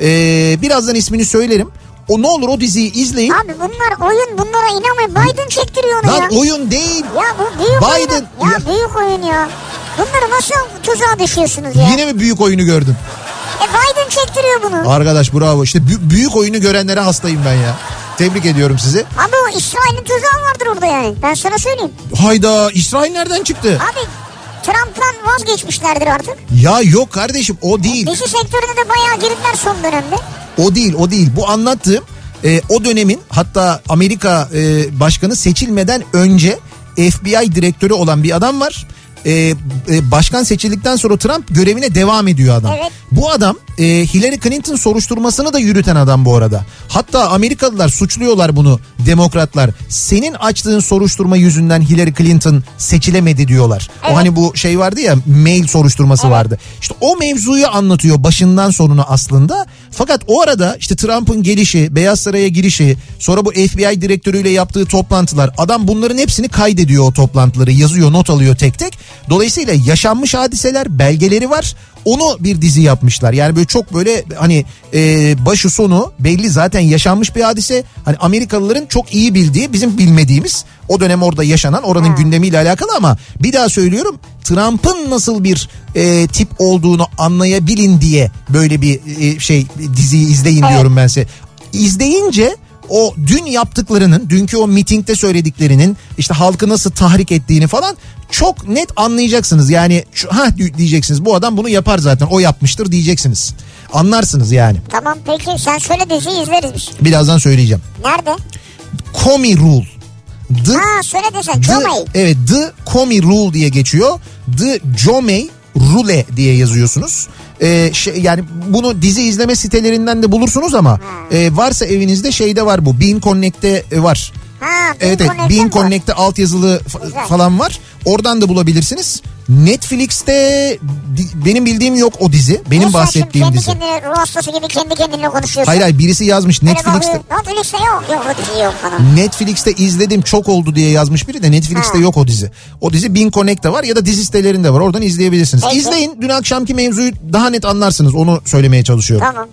Ee, birazdan ismini söylerim. O ne olur o diziyi izleyin. Abi bunlar oyun bunlara inanmayın. Biden çektiriyor onu Lan ya. oyun değil. Ya bu büyük Biden- oyun. Ya, Ya- büyük oyun ya. Bunları nasıl tuzağa düşüyorsunuz ya? Yine mi büyük oyunu gördün? E Biden çektiriyor bunu. Arkadaş bravo. İşte bü- büyük oyunu görenlere hastayım ben ya. Tebrik ediyorum sizi. Abi o İsrail'in tuzağı vardır orada yani. Ben sana söyleyeyim. Hayda İsrail nereden çıktı? Abi Trump'tan vazgeçmişlerdir artık. Ya yok kardeşim o değil. Dizi sektörüne de bayağı girdiler son dönemde. O değil o değil. Bu anlattığım e, o dönemin hatta Amerika e, başkanı seçilmeden önce FBI direktörü olan bir adam var. E, e, başkan seçildikten sonra Trump görevine devam ediyor adam. Evet. Bu adam e, Hillary Clinton soruşturmasını da yürüten adam bu arada. Hatta Amerikalılar suçluyorlar bunu demokratlar. Senin açtığın soruşturma yüzünden Hillary Clinton seçilemedi diyorlar. Evet. O hani bu şey vardı ya mail soruşturması vardı. İşte o mevzuyu anlatıyor başından sonuna aslında. Fakat o arada işte Trump'ın gelişi, Beyaz Saray'a girişi, sonra bu FBI direktörüyle yaptığı toplantılar. Adam bunların hepsini kaydediyor o toplantıları, yazıyor, not alıyor tek tek. Dolayısıyla yaşanmış hadiseler, belgeleri var. Onu bir dizi yapmışlar. Yani böyle çok böyle hani e, başı sonu belli zaten yaşanmış bir hadise. Hani Amerikalıların çok iyi bildiği bizim bilmediğimiz o dönem orada yaşanan oranın gündemiyle alakalı ama bir daha söylüyorum Trump'ın nasıl bir e, tip olduğunu anlayabilin diye böyle bir e, şey diziyi izleyin diyorum ben size. İzleyince o dün yaptıklarının, dünkü o mitingde söylediklerinin işte halkı nasıl tahrik ettiğini falan çok net anlayacaksınız. Yani ha diyeceksiniz bu adam bunu yapar zaten o yapmıştır diyeceksiniz. Anlarsınız yani. Tamam peki sen söyle diziyi izleriz biz. Birazdan söyleyeceğim. Nerede? Comi Rule. The, Ha söyle desen. The, Jomay. evet The Comi Rule diye geçiyor. The Jomey Rule diye yazıyorsunuz. Ee, şey, yani bunu dizi izleme sitelerinden de bulursunuz ama e, varsa evinizde şeyde var bu. Bean Connect'te e, var. Ha, Evet evet Connect'te Bean mi var? Connect'te altyazılı fa- falan var. Oradan da bulabilirsiniz. Netflix'te benim bildiğim yok o dizi. Benim sen bahsettiğim şimdi dizi. kendi ruh hastası gibi kendi kendine konuşuyorsun. Hayır hayır birisi yazmış Netflix'te. bakıyor, Netflix'te yok. Yok o dizi yok falan. Netflix'te izledim çok oldu diye yazmış biri de Netflix'te Ha. yok o dizi. O dizi Bean Connect'te var ya da dizi sitelerinde var. Oradan izleyebilirsiniz. Peki. İzleyin dün akşamki mevzuyu daha net anlarsınız. Onu söylemeye çalışıyorum. Tamam.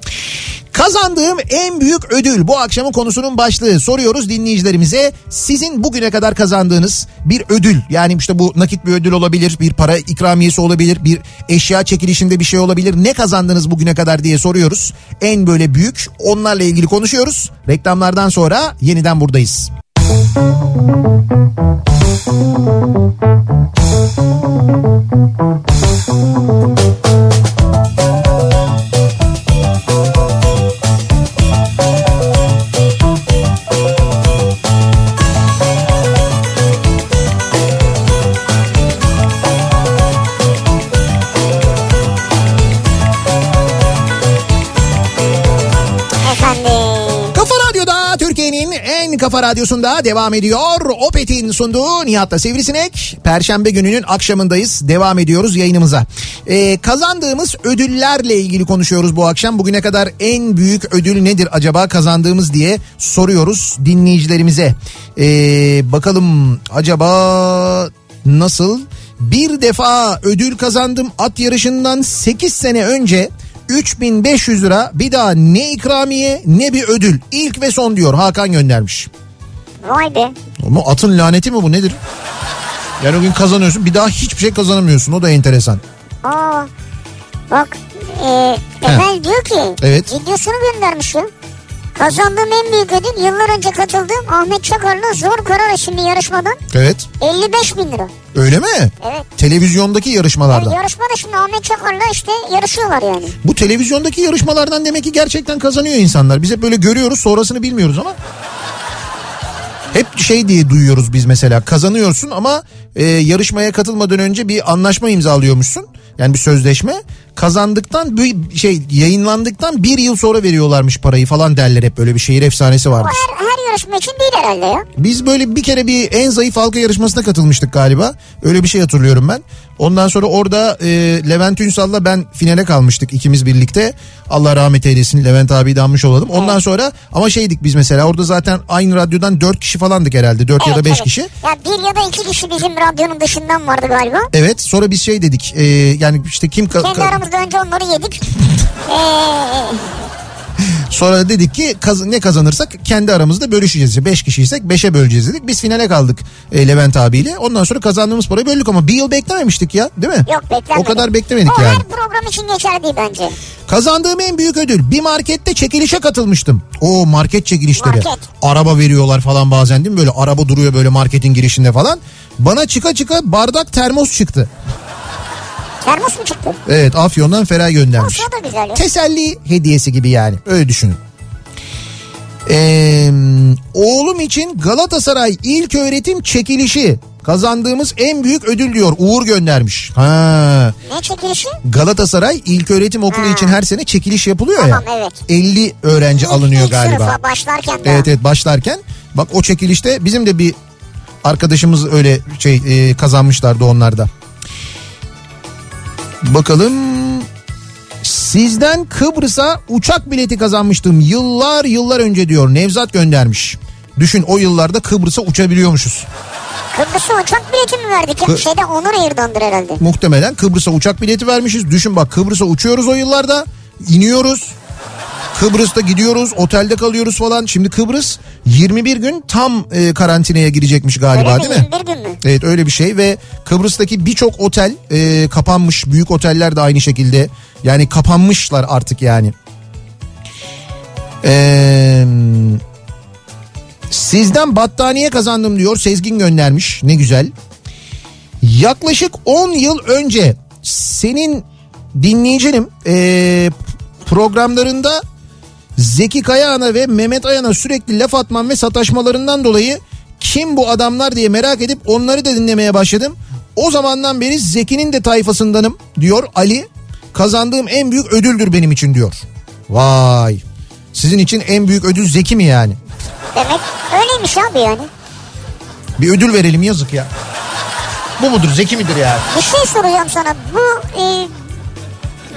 Kazandığım en büyük ödül bu akşamın konusunun başlığı. Soruyoruz dinleyicilerimize sizin bugüne kadar kazandığınız bir ödül. Yani işte bu nakit bir ödül olabilir, bir para ikramiyesi olabilir, bir eşya çekilişinde bir şey olabilir. Ne kazandınız bugüne kadar diye soruyoruz. En böyle büyük onlarla ilgili konuşuyoruz. Reklamlardan sonra yeniden buradayız. Efendim. Kafa radyosunda devam ediyor. Opet'in sunduğu Nihat'la Sivrisinek. Perşembe gününün akşamındayız. Devam ediyoruz yayınımıza. Ee, kazandığımız ödüllerle ilgili konuşuyoruz bu akşam. Bugüne kadar en büyük ödül nedir acaba kazandığımız diye soruyoruz dinleyicilerimize. Ee, bakalım acaba nasıl? Bir defa ödül kazandım at yarışından 8 sene önce 3500 lira bir daha ne ikramiye ne bir ödül. İlk ve son diyor Hakan göndermiş. Vay be. Ama atın laneti mi bu nedir? Yani o gün kazanıyorsun bir daha hiçbir şey kazanamıyorsun o da enteresan. Aa. Bak. E, Emel diyor ki. Evet. Videosunu göndermiş ya. Kazandığım en büyük ödül yıllar önce katıldığım Ahmet Çakar'la Zor Karar isimli yarışmadan Evet 55 bin lira. öyle mi? Evet. Televizyondaki yarışmalardan. Yani yarışmada şimdi Ahmet Çakar'la işte yarışıyorlar yani. Bu televizyondaki yarışmalardan demek ki gerçekten kazanıyor insanlar. Biz hep böyle görüyoruz sonrasını bilmiyoruz ama. Hep şey diye duyuyoruz biz mesela kazanıyorsun ama e, yarışmaya katılmadan önce bir anlaşma imzalıyormuşsun. Yani bir sözleşme. Kazandıktan bir şey yayınlandıktan bir yıl sonra veriyorlarmış parayı falan derler hep böyle bir şehir efsanesi Bu her, her yarışma için değil herhalde ya. Biz böyle bir kere bir en zayıf halka yarışmasına katılmıştık galiba. Öyle bir şey hatırlıyorum ben. Ondan sonra orada e, Levent Ünsal'la ben finale kalmıştık ikimiz birlikte. Allah rahmet eylesin Levent abi de anmış olalım. Ondan sonra ama şeydik biz mesela orada zaten aynı radyodan 4 kişi falandık herhalde 4 ya da 5 Evet, kişi. Ya bir ya da iki kişi bizim radyonun dışından vardı galiba. Evet sonra biz şey dedik e, yani işte kim... Kendi aramızda önce onları yedik. Ee, Sonra dedik ki kaz- ne kazanırsak kendi aramızda bölüşeceğiz. 5 kişiysek 5'e böleceğiz dedik. Biz finale kaldık e, Levent abiyle. Ondan sonra kazandığımız parayı böldük ama bir yıl beklememiştik ya değil mi? Yok beklenmedim. O kadar beklemedik o yani. her program için geçerli değil bence. Kazandığım en büyük ödül bir markette çekilişe katılmıştım. O market çekilişleri. Market. Araba veriyorlar falan bazen değil mi? Böyle araba duruyor böyle marketin girişinde falan. Bana çıka çıka bardak termos çıktı. Termos mu çıktı? Evet Afyon'dan Feray göndermiş. Olsa da güzel ya. Teselli hediyesi gibi yani öyle düşünün. Ee, oğlum için Galatasaray ilk öğretim çekilişi kazandığımız en büyük ödül diyor Uğur göndermiş. Ha, Ne çekilişi? Galatasaray ilk öğretim okulu Ha. için her sene çekiliş yapılıyor ya. Tamam, evet. 50 öğrenci İlk- alınıyor ilk galiba. sınıfa başlarken daha. Evet evet başlarken bak o çekilişte bizim de bir arkadaşımız öyle şey e, kazanmışlardı onlarda. Bakalım sizden Kıbrıs'a uçak bileti kazanmıştım yıllar yıllar önce diyor Nevzat göndermiş. Düşün o yıllarda Kıbrıs'a uçabiliyormuşuz. Kıbrıs'a uçak bileti mi verdik? ya? Kı- Şeyde Onur Air'dandır herhalde. Muhtemelen Kıbrıs'a uçak bileti vermişiz. Düşün bak Kıbrıs'a uçuyoruz o yıllarda. iniyoruz. Kıbrıs'ta gidiyoruz, otelde kalıyoruz falan. Şimdi Kıbrıs 21 gün tam e, karantinaya girecekmiş galiba Öyle değil mi? 21 gün mü? Evet öyle bir şey ve Kıbrıs'taki birçok otel e, kapanmış. Büyük oteller de aynı şekilde. Yani kapanmışlar artık yani. Eee... Sizden battaniye kazandım diyor Sezgin göndermiş. Ne güzel. Yaklaşık 10 yıl önce senin dinleyicinim eee, programlarında Zeki Kayağan'a ve Mehmet Ayan'a sürekli laf atmam ve sataşmalarından dolayı kim bu adamlar diye merak edip onları da dinlemeye başladım. O zamandan beri Zeki'nin de tayfasındanım diyor Ali. Kazandığım en büyük ödüldür benim için diyor. Vay. Sizin için en büyük ödül Zeki mi yani? Demek öyleymiş abi yani. Bir ödül verelim yazık ya. Bu mudur Zeki midir yani? Bir şey soracağım sana. Bu e,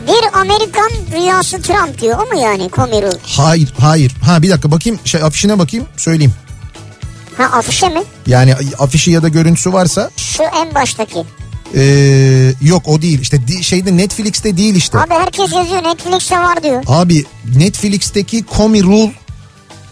bir Amerikan rüyası Trump diyor. O mu yani Komirul? Hayır hayır. Ha bir dakika bakayım şey afişine bakayım söyleyeyim. Ha afişe mi? Yani afişi ya da görüntüsü varsa Şu en baştaki. ee, yok o değil işte di- şeyde Netflix'te değil işte. Abi herkes yazıyor Netflix'te var diyor. Abi Netflix'teki Comi Rule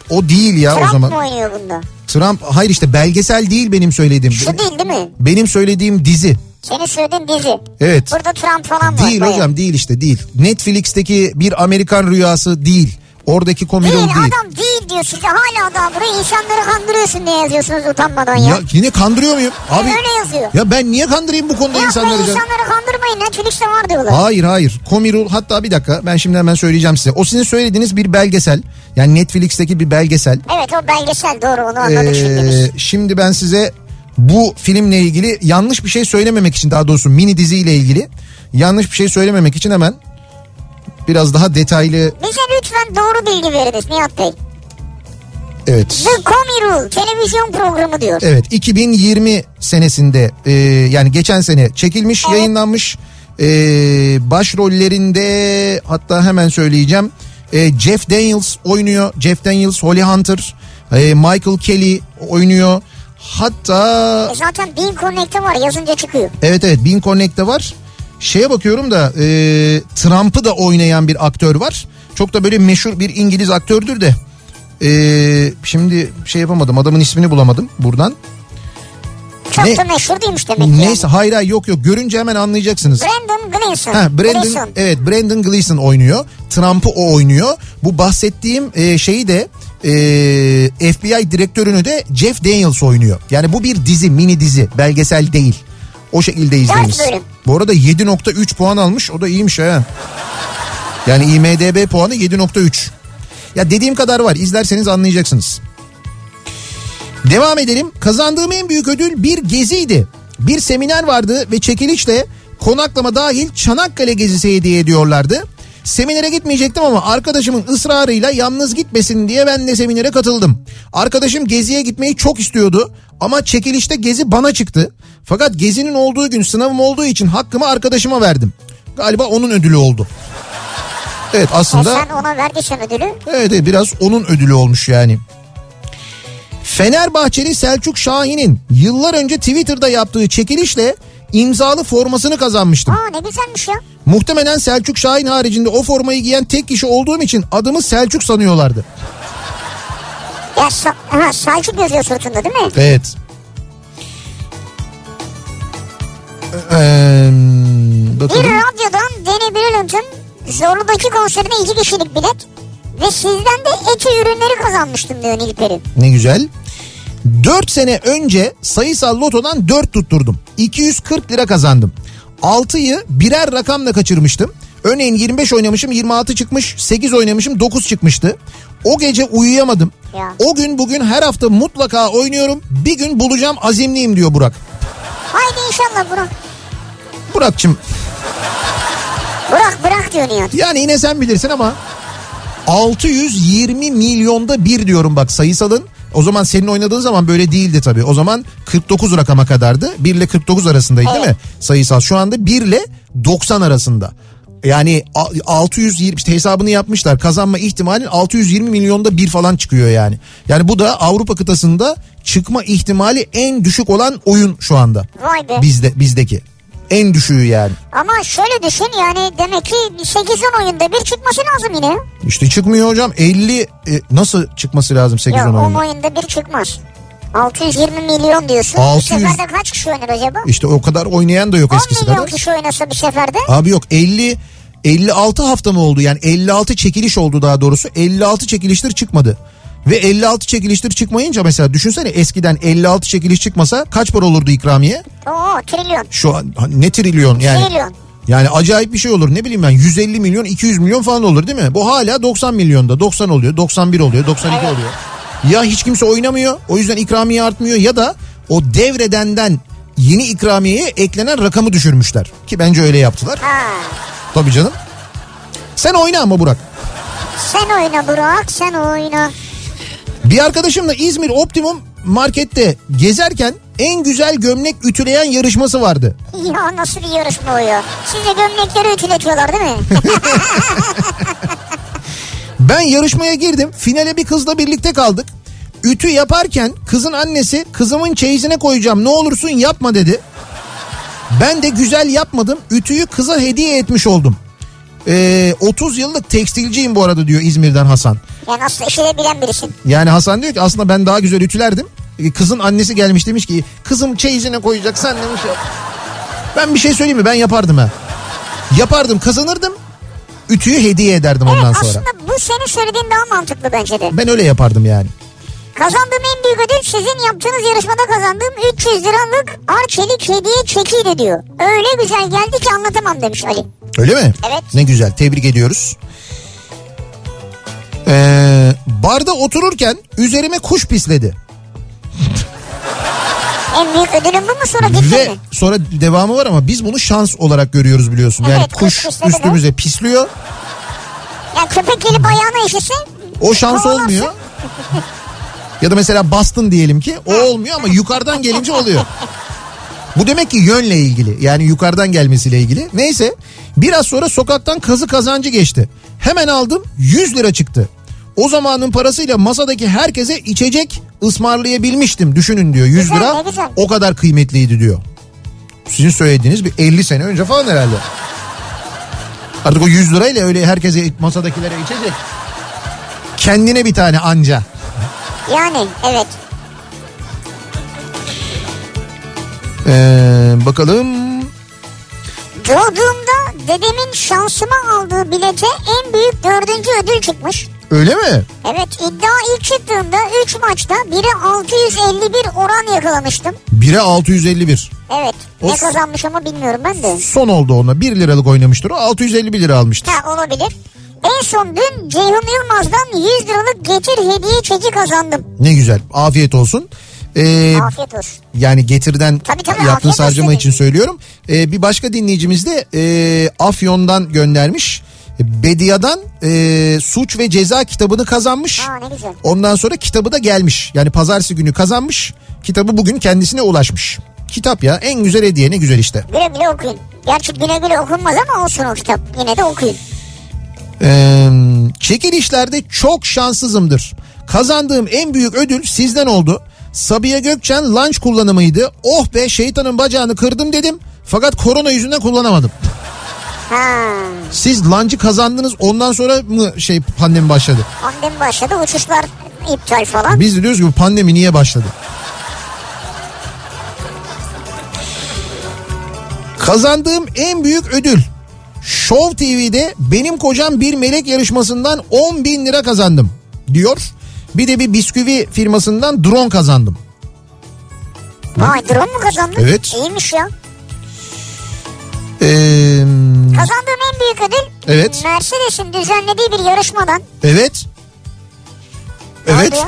o değil ya o Trump zaman. mı oynuyor bunda? Trump hayır işte belgesel değil benim söylediğim. Şu değil değil mi? benim söylediğim dizi. Senin söylediğin dizi. Evet. Burada Trump falan var. Değil bayağı. hocam değil işte değil. Netflix'teki bir Amerikan rüyası değil. Oradaki Comi Değil değil. adam değil diyor size hala daha buraya insanları kandırıyorsun diye yazıyorsunuz utanmadan ya. Ya yine kandırıyor muyum? Abi öyle yazıyor. ya ben niye kandırayım bu konuda Ya insanları insanları, canım? insanları kandırmayın Netflix'te var diyorlar. Hayır hayır. Komirul hatta bir dakika ben şimdi hemen söyleyeceğim size. O sizin söylediğiniz bir belgesel. Yani Netflix'teki bir belgesel. Evet o belgesel doğru onu anladık şimdi Ee, biz. şimdi ben size bu filmle ilgili yanlış bir şey söylememek için daha doğrusu mini diziyle ilgili yanlış bir şey söylememek için hemen biraz daha detaylı Bize lütfen doğru bilgi veriniz Nihat Bey. evet The Comey Rule televizyon programı diyor. Evet 2020 senesinde e, yani geçen sene çekilmiş Evet. yayınlanmış e, başrollerinde hatta hemen söyleyeceğim e, Jeff Daniels oynuyor Jeff Daniels Holly Hunter e, Michael Kelly oynuyor hatta E zaten Bean Connect'te var yazınca çıkıyor. evet evet Bean Connect'te var şeye bakıyorum da e, Trump'ı da oynayan bir aktör var çok da böyle meşhur bir İngiliz aktördür de e, şimdi şey yapamadım adamın ismini bulamadım buradan Çok Ne? da meşhur değilmiş demek ki. Neyse hayır hayır yok yok görünce hemen anlayacaksınız. Brandon Gleeson. Ha, Brandon Gleeson. evet Brandon Gleeson oynuyor. Trump'ı o oynuyor. Bu bahsettiğim e, şeyi de e, FBI direktörünü de Jeff Daniels oynuyor. Yani bu bir dizi, mini dizi, belgesel değil. O şekilde izleyiniz. Bu arada 7.3 puan almış. O da iyiymiş ha. Yani IMDB puanı 7.3. Ya dediğim kadar var. İzlerseniz anlayacaksınız. Devam edelim. Kazandığım en büyük ödül bir geziydi. Bir seminer vardı ve çekilişle konaklama dahil Çanakkale gezisi hediye ediyorlardı. Seminere gitmeyecektim ama arkadaşımın ısrarıyla yalnız gitmesin diye ben de seminere katıldım. Arkadaşım geziye gitmeyi çok istiyordu ama çekilişte gezi bana çıktı. Fakat gezinin olduğu gün sınavım olduğu için hakkımı arkadaşıma verdim. Galiba onun ödülü oldu. Evet E aslında... sen ona verdiysen ödülü. Evet, biraz onun ödülü olmuş yani. Fenerbahçeli Selçuk Şahin'in yıllar önce Twitter'da yaptığı çekilişle imzalı formasını kazanmıştım. Aa ne güzelmiş ya. Muhtemelen Selçuk Şahin haricinde o formayı giyen tek kişi olduğum için adımı Selçuk sanıyorlardı. Ya ha, Selçuk yazıyor sırtında değil mi? Evet. Ee, Bir radyodan Danny Brilliant'ın Zorlu'daki konserine iki kişilik bilet ve sizden de eti ürünleri kazanmıştım diyor Nilperi. Ne güzel. 4 sene önce sayısal lotodan 4 tutturdum. 240 lira kazandım. 6'yı birer rakamla kaçırmıştım. Örneğin 25 oynamışım 26 çıkmış 8 oynamışım 9 çıkmıştı. O gece uyuyamadım. Ya. O gün bugün her hafta mutlaka oynuyorum. Bir gün bulacağım azimliyim diyor Burak. Haydi inşallah Burak. Burak'cığım Bırak bırak diyor Nihat. yani yine sen bilirsin ama 620 milyonda bir diyorum bak sayısalın. O zaman senin oynadığın zaman böyle değildi tabii. O zaman 49 rakama kadardı. 1 ile 49 arasındaydı değil mi? Sayısal şu anda 1 ile 90 arasında. Yani a- 620 işte hesabını yapmışlar. Kazanma ihtimalin 620 milyonda bir falan çıkıyor yani. Yani bu da Avrupa kıtasında çıkma ihtimali en düşük olan oyun şu anda. Vay be. Bizde bizdeki. En düşüğü yani. Ama şöyle düşün yani demek ki 8-10 oyunda bir çıkması lazım yine. İşte çıkmıyor hocam. 50 e, nasıl çıkması lazım 8-10 Yok 10 oyunda? oyunda bir çıkmış. 620 milyon diyorsun. 600 Bir seferde kaç kişi oynar acaba? İşte o kadar oynayan da yok 10 eskisi milyon kadar. kişi oynasa bir seferde. Abi yok 50 56 hafta mı oldu yani 56 çekiliş oldu daha doğrusu 56 çekiliştir çıkmadı. Ve 56 çekiliştir çıkmayınca mesela düşünsene eskiden 56 çekiliş çıkmasa kaç para olurdu ikramiye? Oo trilyon. Şu an ne trilyon yani. Trilyon. Yani acayip bir şey olur ne bileyim ben 150 milyon 200 milyon falan olur değil mi? Bu hala 90 milyonda 90 oluyor 91 oluyor 92 Evet. oluyor. Ya hiç kimse oynamıyor o yüzden ikramiye artmıyor ya da o devredenden yeni ikramiyeye eklenen rakamı düşürmüşler. Ki bence öyle yaptılar. Ha. Tabii canım. Sen oyna ama Burak. Sen oyna Burak sen oyna. Bir arkadaşımla İzmir Optimum markette gezerken en güzel gömlek ütüleyen yarışması vardı. Ya nasıl bir yarışma o ya? Size gömlekleri ütületiyorlar değil mi? Ben yarışmaya girdim. Finale bir kızla birlikte kaldık. Ütü yaparken kızın annesi kızımın çeyizine koyacağım ne olursun yapma dedi. Ben de güzel yapmadım. Ütüyü kıza hediye etmiş oldum. Ee, 30 yıllık tekstilciyim bu arada diyor İzmir'den Hasan. ya nasıl işi de bilen birisin. Yani Hasan diyor ki aslında ben daha güzel ütülerdim. Ee, Kızın annesi gelmiş demiş ki kızım çeyizine koyacak sen demiş ya. Ben bir şey söyleyeyim mi ben yapardım ha. Yapardım kazanırdım. Ütüyü hediye ederdim ondan evet sonra. aslında bu senin söylediğin daha mantıklı bence de. Ben öyle yapardım yani. Kazandığım en büyük ödül sizin yaptığınız yarışmada kazandığım 300 liralık Arçelik hediye çekiydi diyor. Öyle güzel geldi ki anlatamam demiş Ali. Öyle mi? Evet. Ne güzel tebrik ediyoruz. Ee, barda otururken üzerime kuş pisledi. En büyük ödülün bu mu sonra gittin Ve mi? sonra devamı var ama biz bunu şans olarak görüyoruz biliyorsun. Yani Evet, kuş kuş pisledi üstümüze pisliyor. Ya köpek gelip ayağına işese O şans Kovalarsın. olmuyor. Ya da mesela bastın diyelim ki o olmuyor ama yukarıdan gelince oluyor. Bu demek ki yönle ilgili yani yukarıdan gelmesiyle ilgili. Neyse biraz sonra sokaktan kazı kazancı geçti. Hemen aldım 100 lira çıktı. O zamanın parasıyla masadaki herkese içecek ısmarlayabilmiştim düşünün diyor 100 Güzel, lira güzel. o kadar kıymetliydi diyor. Sizin söylediğiniz bir 50 sene önce falan herhalde. Artık o 100 lirayla öyle herkese masadakilere içecek. Kendine bir tane anca. yani evet. Ee, bakalım. Doğduğumda dedemin şansıma aldığı bilete en büyük dördüncü ödül çıkmış. Öyle mi? Evet iddia ilk çıktığında 3 maçta 1'e 651 oran yakalamıştım. 1'e 651. Evet O- ne kazanmış ama bilmiyorum ben de. Son oldu ona. 1 liralık oynamıştır o. 651 lira almıştır. Ha olabilir. En son dün Ceyhun Yılmaz'dan 100 liralık getir hediye çeki kazandım. Ne güzel. Afiyet olsun. Ee, Afiyet olsun. yani getirden Tabii, tabii, yaptığınız harcama için söylüyorum. Ee, bir başka dinleyicimiz de e, Afyon'dan göndermiş. Bedia'dan e, suç ve ceza kitabını kazanmış. Aa ne güzel. Ondan sonra kitabı da gelmiş. Yani pazartesi günü kazanmış. Kitabı bugün kendisine ulaşmış. Kitap ya en güzel hediye ne güzel işte. Güle güle okuyun. Gerçi güle güle okunmaz ama olsun o kitap. Yine de okuyun. Ee, çekilişlerde çok şanssızımdır. Kazandığım en büyük ödül sizden oldu. Sabiha Gökçen lunch kullanımıydı. Oh be şeytanın bacağını kırdım dedim. Fakat korona yüzünden kullanamadım. Siz lancı kazandınız ondan sonra mı şey pandemi başladı? Pandemi başladı uçuşlar iptal falan. Biz de diyoruz ki pandemi niye başladı? Kazandığım en büyük ödül. Show TV'de benim kocam bir melek yarışmasından 10 bin lira kazandım diyor. Bir de bir bisküvi firmasından drone kazandım. Vay drone mu kazandın? Evet. İyiymiş ya. Ee, Kazandığım en büyük ödül Evet. Mercedes'in düzenlediği bir yarışmadan. evet. Ne Evet. oldu?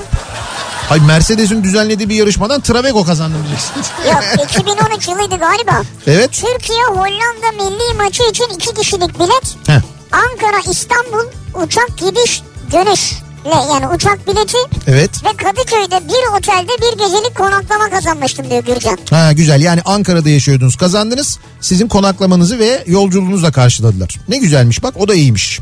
Hayır Mercedes'in düzenlediği bir yarışmadan Travego kazandım diyeceksin. Yok 2013 yılıydı galiba. evet. Türkiye Hollanda milli maçı için iki kişilik bilet Heh. Ankara İstanbul uçak gidiş dönüşle yani uçak bileti Evet. ve Kadıköy'de bir otelde bir gecelik konaklama kazanmıştım diyor Gürcan. Ha güzel yani Ankara'da yaşıyordunuz kazandınız sizin konaklamanızı ve yolculuğunuzla karşıladılar. Ne güzelmiş bak o da iyiymiş.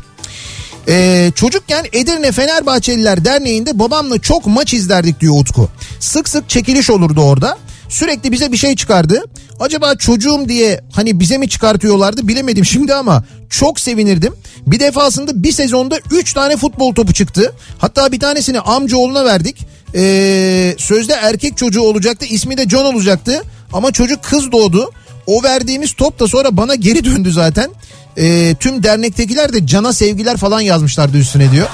Ee, çocukken Edirne Fenerbahçeliler Derneği'nde babamla çok maç izlerdik diyor Utku. Sık sık çekiliş olurdu orada. Sürekli bize bir şey çıkardı. Acaba çocuğum diye hani bize mi çıkartıyorlardı bilemedim şimdi ama çok sevinirdim. Bir defasında bir sezonda 3 tane futbol topu çıktı. Hatta bir tanesini amcaoğluna verdik. Ee, sözde erkek çocuğu olacaktı ismi de John olacaktı. Ama çocuk kız doğdu. O verdiğimiz top da sonra bana geri döndü zaten. Ee, tüm dernektekiler de cana sevgiler falan yazmışlardı üstüne diyor.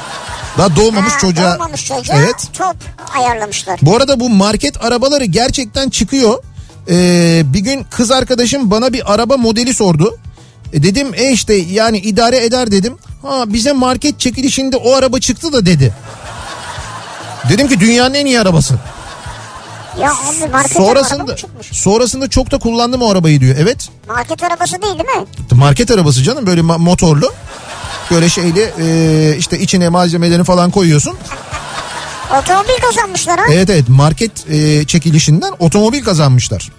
Daha doğmamış Ha, çocuğa. Olmamış çocuğa Evet. top ayarlamışlar. Bu arada bu market arabaları gerçekten çıkıyor. Ee, bir gün kız arkadaşım bana bir araba modeli sordu. E dedim e işte yani idare eder dedim. Ha bize market çekilişinde o araba çıktı da dedi. Dedim ki dünyanın en iyi arabası. Ya abi market Sonrasında sonrasında çok da kullandım o arabayı diyor. Evet. Market arabası değil değil mi? Market arabası canım böyle motorlu. Böyle şeyli e, işte içine malzemelerini falan koyuyorsun. Otomobil kazanmışlar ha. Evet evet market e, çekilişinden otomobil kazanmışlar.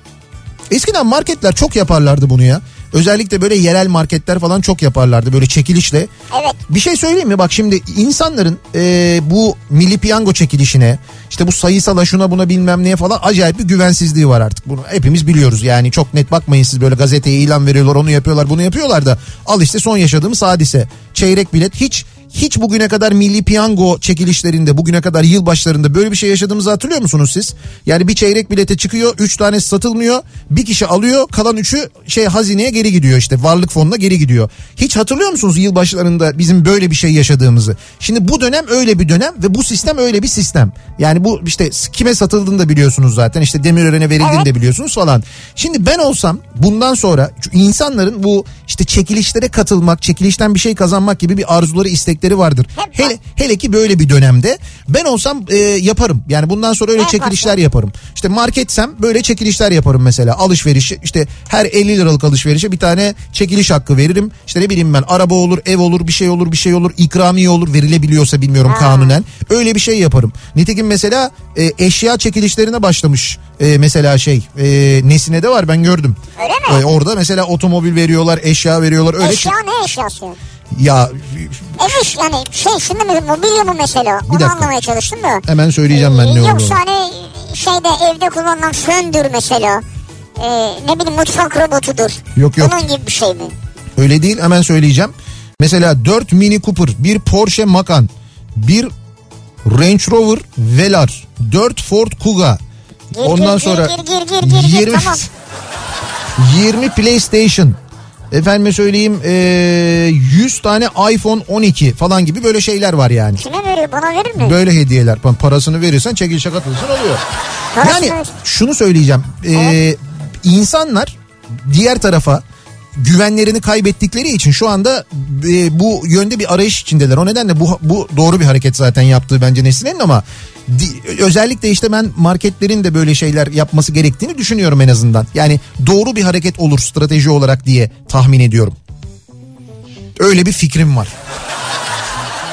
Eskiden marketler çok yaparlardı bunu ya. Özellikle böyle yerel marketler falan çok yaparlardı böyle çekilişle. Evet. Bir şey söyleyeyim mi? Bak şimdi insanların e, bu milli piyango çekilişine işte bu sayısala şuna buna bilmem neye falan acayip bir güvensizliği var artık. Bunu hepimiz biliyoruz yani çok net bakmayın siz böyle gazeteye ilan veriyorlar onu yapıyorlar bunu yapıyorlar da al işte son yaşadığımız hadise. Çeyrek bilet hiç hiç bugüne kadar milli piyango çekilişlerinde bugüne kadar yılbaşlarında böyle bir şey yaşadığımızı hatırlıyor musunuz siz? Yani bir çeyrek bilete çıkıyor 3 tanesi satılmıyor bir kişi alıyor kalan 3'ü şey hazineye geri gidiyor işte varlık fonuna geri gidiyor. Hiç hatırlıyor musunuz yılbaşlarında bizim böyle bir şey yaşadığımızı? Şimdi bu dönem öyle bir dönem ve bu sistem öyle bir sistem. Yani bu işte kime satıldığını da biliyorsunuz zaten işte Demirören'e verildiğini Evet. de biliyorsunuz falan. Şimdi ben olsam bundan sonra insanların bu işte çekilişlere katılmak, çekilişten bir şey kazanmak gibi bir arzuları, istekleri vardır. Hep. Hele, hele ki böyle bir dönemde ben olsam e, yaparım. Yani bundan sonra öyle Ne çekilişler yaparım. İşte marketsem böyle çekilişler yaparım mesela. Alışveriş işte her 50 liralık alışverişe bir tane çekiliş hakkı veririm. İşte ne bileyim ben araba olur, ev olur, bir şey olur, bir şey olur, ikramiye olur verilebiliyorsa bilmiyorum kanunen. Öyle bir şey yaparım. Nitekim mesela e, eşya çekilişlerine başlamış e, mesela şey e, Nesine de var ben gördüm. Öyle mi? E, orada mesela otomobil veriyorlar, eşya veriyorlar. Öyle Eşya ne eşyası? Ya Ev iş yani şey şimdi mi mobilya mı mesela? Onu dakika. anlamaya çalıştım da. hemen söyleyeceğim ben ne olduğunu. Yoksa hani şeyde evde kullanılan föndür mesela. Ee, ne bileyim mutfak robotudur. Yok, yok. Onun gibi bir şey mi? Öyle değil hemen söyleyeceğim. Mesela 4 Mini Cooper, bir Porsche Macan, bir Range Rover Velar, 4 Ford Kuga. Gir, Ondan gir, sonra gir, gir, gir, gir, gir, 20 tamam. 20 PlayStation. Efendime söyleyeyim eee, 100 tane iPhone 12 falan gibi böyle şeyler var yani. Kime veriyor bana verir mi? Böyle hediyeler. Pa- Parasını verirsen çekilişe katılırsan oluyor. Parasını Yani şunu söyleyeceğim. Ee, insanlar diğer tarafa güvenlerini kaybettikleri için şu anda e, bu yönde bir arayış içindeler. O nedenle bu bu doğru bir hareket zaten yaptığı bence Nesli'nin ama özellikle işte ben marketlerin de böyle şeyler yapması gerektiğini düşünüyorum en azından. Yani doğru bir hareket olur strateji olarak diye tahmin ediyorum. Öyle bir fikrim var.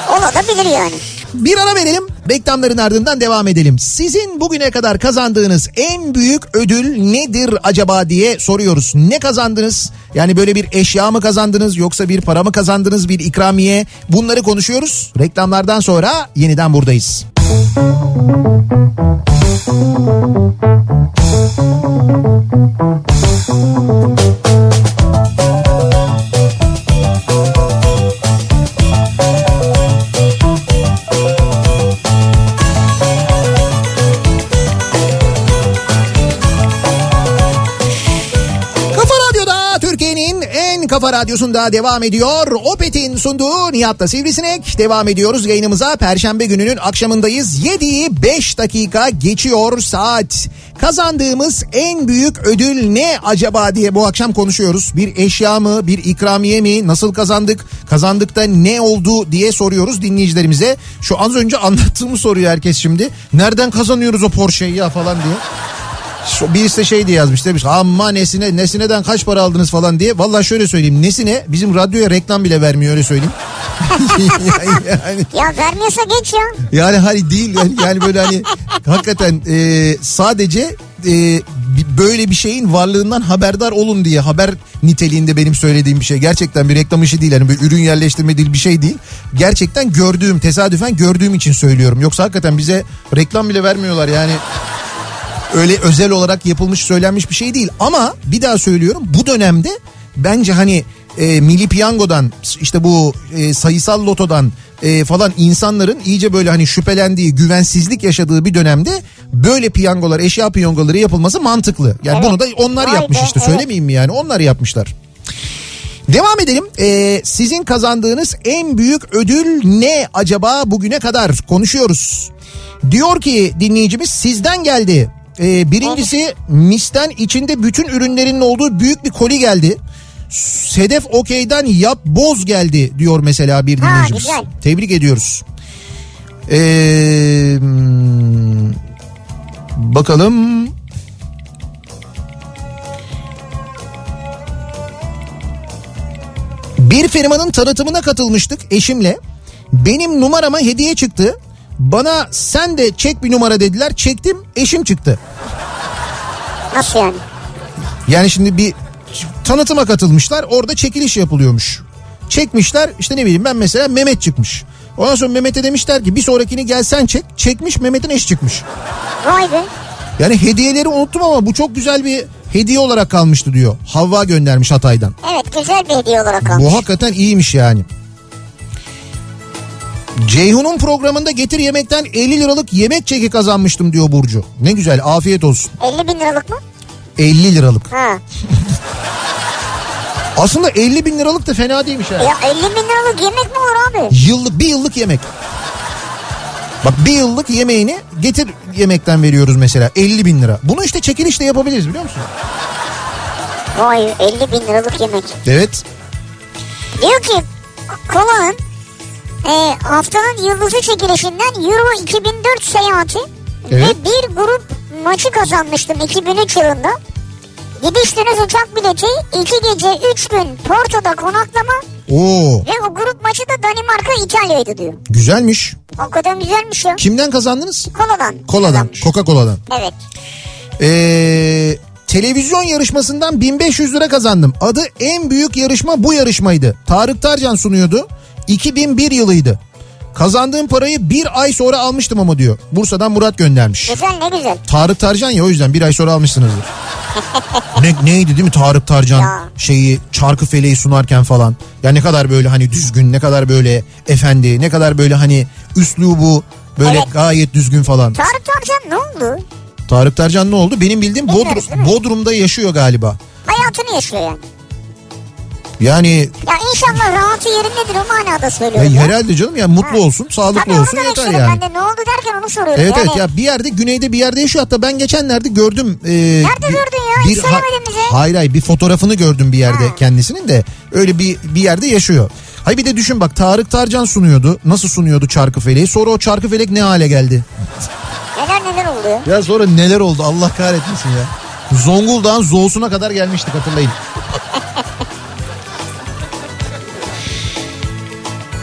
Olabilir yani. Bir ara verelim. Reklamların ardından devam edelim. Sizin bugüne kadar kazandığınız en büyük ödül nedir acaba diye soruyoruz. Ne kazandınız? Yani böyle bir eşya mı kazandınız yoksa bir para mı kazandınız bir ikramiye? Bunları konuşuyoruz. Reklamlardan sonra yeniden buradayız. Thank you. Radyosu'nda devam ediyor. Opet'in sunduğu Nihat'la Sivrisinek. Devam ediyoruz yayınımıza. Perşembe gününün akşamındayız. 7'yi 5 dakika geçiyor saat. Kazandığımız en büyük ödül ne acaba diye bu akşam konuşuyoruz. Bir eşya mı, bir ikramiye mi, nasıl kazandık, kazandıkta ne oldu diye soruyoruz dinleyicilerimize. Şu az önce anlattığımı soruyor herkes şimdi. Nereden kazanıyoruz o Porsche'yi ya falan diye. Birisi de şey diye yazmış demiş ama nesine nesineden kaç para aldınız falan diye. Vallahi şöyle söyleyeyim nesine bizim radyoya reklam bile vermiyor öyle söyleyeyim. yani, ya vermiyorsa geç ya. Yani hani değil yani, yani böyle hani hakikaten e, sadece e, böyle bir şeyin varlığından haberdar olun diye haber niteliğinde benim söylediğim bir şey. Gerçekten bir reklam işi değil. Yani bir ürün yerleştirme değil bir şey değil. Gerçekten gördüğüm tesadüfen gördüğüm için söylüyorum. Yoksa hakikaten bize reklam bile vermiyorlar yani öyle özel olarak yapılmış söylenmiş bir şey değil. Ama bir daha söylüyorum bu dönemde bence hani e, Milli Piyango'dan işte bu e, sayısal lotodan e, falan insanların iyice böyle hani şüphelendiği, güvensizlik yaşadığı bir dönemde böyle piyangolar, eşya piyangoları yapılması mantıklı. Yani evet. bunu da onlar Vay yapmış be, işte evet. söylemeyeyim mi yani onlar yapmışlar. Devam edelim. Ee, sizin kazandığınız en büyük ödül ne acaba bugüne kadar konuşuyoruz. Diyor ki dinleyicimiz sizden geldi. Ee, birincisi Mis'ten içinde bütün ürünlerinin olduğu büyük bir koli geldi. Sedef Okey'den yap boz geldi diyor mesela bir dinleyicimiz. Ha, güzel. Tebrik ediyoruz. Ee, bakalım. Bir firmanın tanıtımına katılmıştık eşimle. Benim numarama hediye çıktı. Bana sen de çek bir numara dediler. Çektim eşim çıktı. Nasıl yani? Yani şimdi bir tanıtıma katılmışlar orada çekiliş yapılıyormuş. Çekmişler işte ne bileyim ben mesela Mehmet çıkmış. Ondan sonra Mehmet'e demişler ki bir sonrakini gelsen çek. Çekmiş Mehmet'in eş çıkmış. Vay be. Yani hediyeleri unuttum ama bu çok güzel bir hediye olarak kalmıştı diyor. Havva göndermiş Hatay'dan. Evet güzel bir hediye olarak kalmış. Bu hakikaten iyiymiş yani. Ceyhun'un programında getir yemekten 50 liralık yemek çeki kazanmıştım diyor Burcu. Ne güzel afiyet olsun. 50 bin liralık mı? 50 liralık. Ha. Aslında 50 bin liralık da fena değilmiş ha. Ya 50 bin liralık yemek mi olur abi? Yıllık bir yıllık yemek. Bak bir yıllık yemeğini getir yemekten veriyoruz mesela 50 bin lira. Bunu işte çekilişle yapabiliriz biliyor musun? Vay 50 bin liralık yemek. Evet. Diyor ki kolanın e, haftanın yıldızı çekilişinden Euro 2004 seyahati evet. ve bir grup maçı kazanmıştım 2003 yılında. Gidiş dönüş uçak bileti, iki gece üç gün Porto'da konaklama. Oo. Ve o grup maçı da Danimarka İtalya'ydı diyor. Güzelmiş. Hakikaten güzelmiş ya. Kimden kazandınız? Kola'dan. Kola'dan. Coca-Cola'dan. Evet. Ee, televizyon yarışmasından 1500 lira kazandım. Adı en büyük yarışma bu yarışmaydı. Tarık Tarcan sunuyordu. 2001 yılıydı. Kazandığım parayı bir ay sonra almıştım ama diyor. Bursa'dan Murat göndermiş. Güzel ne güzel. Tarık Tarcan ya o yüzden bir ay sonra almışsınızdır. ne, neydi değil mi Tarık Tarcan ya. şeyi çarkı feleği sunarken falan. Ya ne kadar böyle hani düzgün ne kadar böyle efendi ne kadar böyle hani üslubu böyle evet. gayet düzgün falan. Tarık Tarcan ne oldu? Tarık Tarcan ne oldu? Benim bildiğim Bodrum, Bodrum'da yaşıyor galiba. Hayatını yaşıyor yani. Yani... Ya inşallah rahatı yerindedir o manada söylüyorum. Ya, ya. Herhalde canım ya mutlu olsun, sağlıklı Tabii olsun yeter yani. Ben de ne oldu derken onu soruyorum. Evet yani. evet ya bir yerde güneyde bir yerde yaşıyor hatta ben geçenlerde gördüm. E, Nerede bir, gördün ya? Hiç söylemedin bize. Hayır hayır bir fotoğrafını gördüm bir yerde kendisinin de öyle bir, bir yerde yaşıyor. Hayır bir de düşün bak Tarık Tarcan sunuyordu. Nasıl sunuyordu Çarkıfeleği? Sonra o Çarkıfelek ne hale geldi? Neler neler oldu ya? sonra neler oldu Allah kahretmesin ya. Zonguldak'ın Zoğusu'na kadar gelmiştik hatırlayın.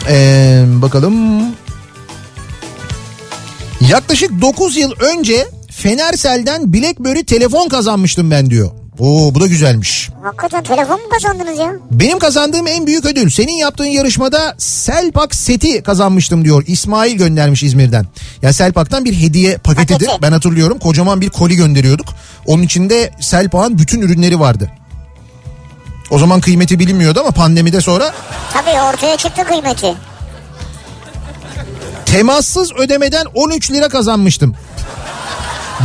Ee, bakalım. Yaklaşık 9 yıl önce Fenersel'den Blackberry telefon kazanmıştım ben diyor. Oo bu da güzelmiş. Hakikaten telefon mu kazandınız ya? Benim kazandığım en büyük ödül senin yaptığın yarışmada Selpak seti kazanmıştım diyor. İsmail göndermiş İzmir'den. Ya Selpak'tan bir hediye paketidir. Paketi. Ben hatırlıyorum kocaman bir koli gönderiyorduk. Onun içinde Selpak'ın bütün ürünleri vardı. O zaman kıymeti bilinmiyordu ama pandemide sonra... Tabii ortaya çıktı kıymeti. Temassız ödemeden 13 lira kazanmıştım.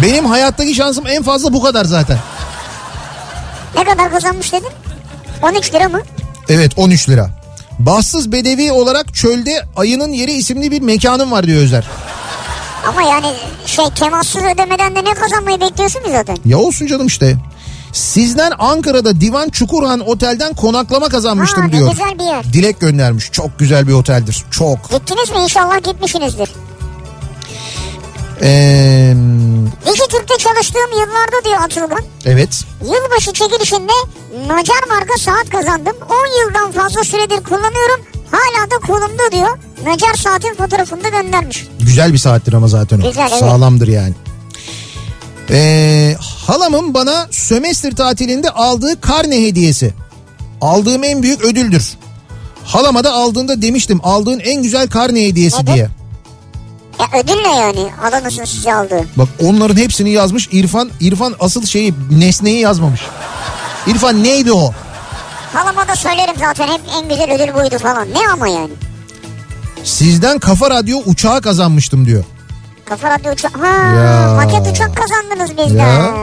Benim hayattaki şansım en fazla bu kadar zaten. Ne kadar kazanmış dedin? 13 lira mı? Evet 13 lira. Bahtsız bedevi olarak çölde ayının yeri isimli bir mekanım var diyor Özer. Ama yani şey temassız ödemeden de ne kazanmayı bekliyorsunuz zaten? Ya olsun canım işte. Sizden Ankara'da Divan Çukurhan Otel'den konaklama kazanmıştım Ha, diyor. güzel bir yer. Dilek göndermiş. Çok güzel bir oteldir. Çok. Gittiniz mi? İnşallah gitmişsinizdir. Ee, Dijitürk'te çalıştığım yıllarda diyor Atılgan. evet. Yılbaşı çekilişinde Nacar marka saat kazandım. 10 yıldan fazla süredir kullanıyorum. Hala da kolumda diyor. Nacar saatin fotoğrafını da göndermiş. Güzel bir saattir ama zaten o. Güzel, evet. Sağlamdır yani. Ee, halamın bana sömestr tatilinde aldığı karne hediyesi. Aldığım en büyük ödüldür. Halama da aldığında demiştim aldığın en güzel karne hediyesi Nedir? diye. Ya ödül ne yani? Alanısın size aldığı. Bak onların hepsini yazmış İrfan. İrfan asıl şeyi nesneyi yazmamış. İrfan neydi o? Halama da söylerim zaten hep en güzel ödül buydu falan. Ne ama yani? Sizden kafa radyo uçağı kazanmıştım diyor. Kafa radyo uçak. Ha, Ya. maket uçak kazandınız bizden. Ya.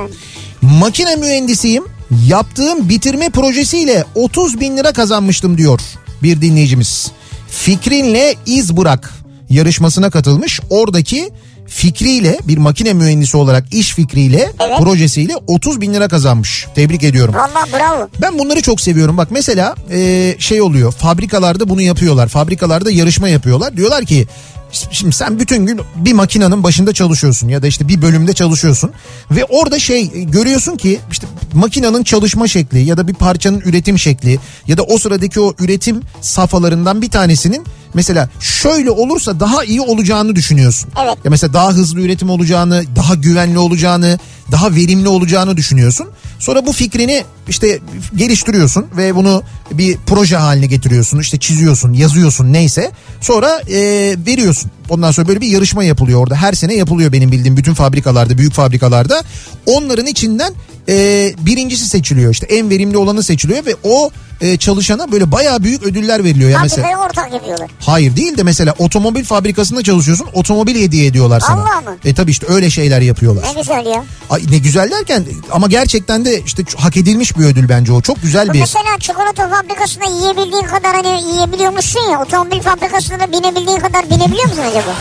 Makine mühendisiyim. Yaptığım bitirme projesiyle 30 bin lira kazanmıştım diyor bir dinleyicimiz. Fikrinle iz bırak yarışmasına katılmış. Oradaki fikriyle bir makine mühendisi olarak iş fikriyle Evet. projesiyle 30 bin lira kazanmış. Tebrik ediyorum. Valla bravo. Ben bunları çok seviyorum. Bak mesela e, şey oluyor fabrikalarda bunu yapıyorlar. Fabrikalarda yarışma yapıyorlar. Diyorlar ki şimdi sen bütün gün bir makinenin başında çalışıyorsun ya da işte bir bölümde çalışıyorsun. Ve orada şey e, görüyorsun ki işte makinenin çalışma şekli ya da bir parçanın üretim şekli ya da o sıradaki o üretim safhalarından bir tanesinin mesela şöyle olursa daha iyi olacağını düşünüyorsun. Evet. Ya mesela daha hızlı üretim olacağını, daha güvenli olacağını, daha verimli olacağını düşünüyorsun. Sonra bu fikrini işte geliştiriyorsun ve bunu bir proje haline getiriyorsun. İşte çiziyorsun, yazıyorsun neyse. Sonra e, veriyorsun. Ondan sonra böyle bir yarışma yapılıyor orada. Her sene yapılıyor benim bildiğim bütün fabrikalarda, büyük fabrikalarda. Onların içinden e, birincisi seçiliyor. İşte en verimli olanı seçiliyor ve o e, çalışana böyle bayağı büyük ödüller veriliyor. Ya mesela Fabrikaya ortak yapıyorlar. Hayır değil de mesela otomobil fabrikasında çalışıyorsun otomobil hediye ediyorlar sana. Allah mı? E tabii işte öyle şeyler yapıyorlar. Ne güzel ya. Ay ne güzel derken ama gerçekten de işte hak edilmiş bir ödül bence o. Çok güzel bir. Mesela çikolata fabrikasında yiyebildiğin kadar hani yiyebiliyormuşsun ya. Otomobil fabrikasında da binebildiğin kadar binebiliyor musun acaba?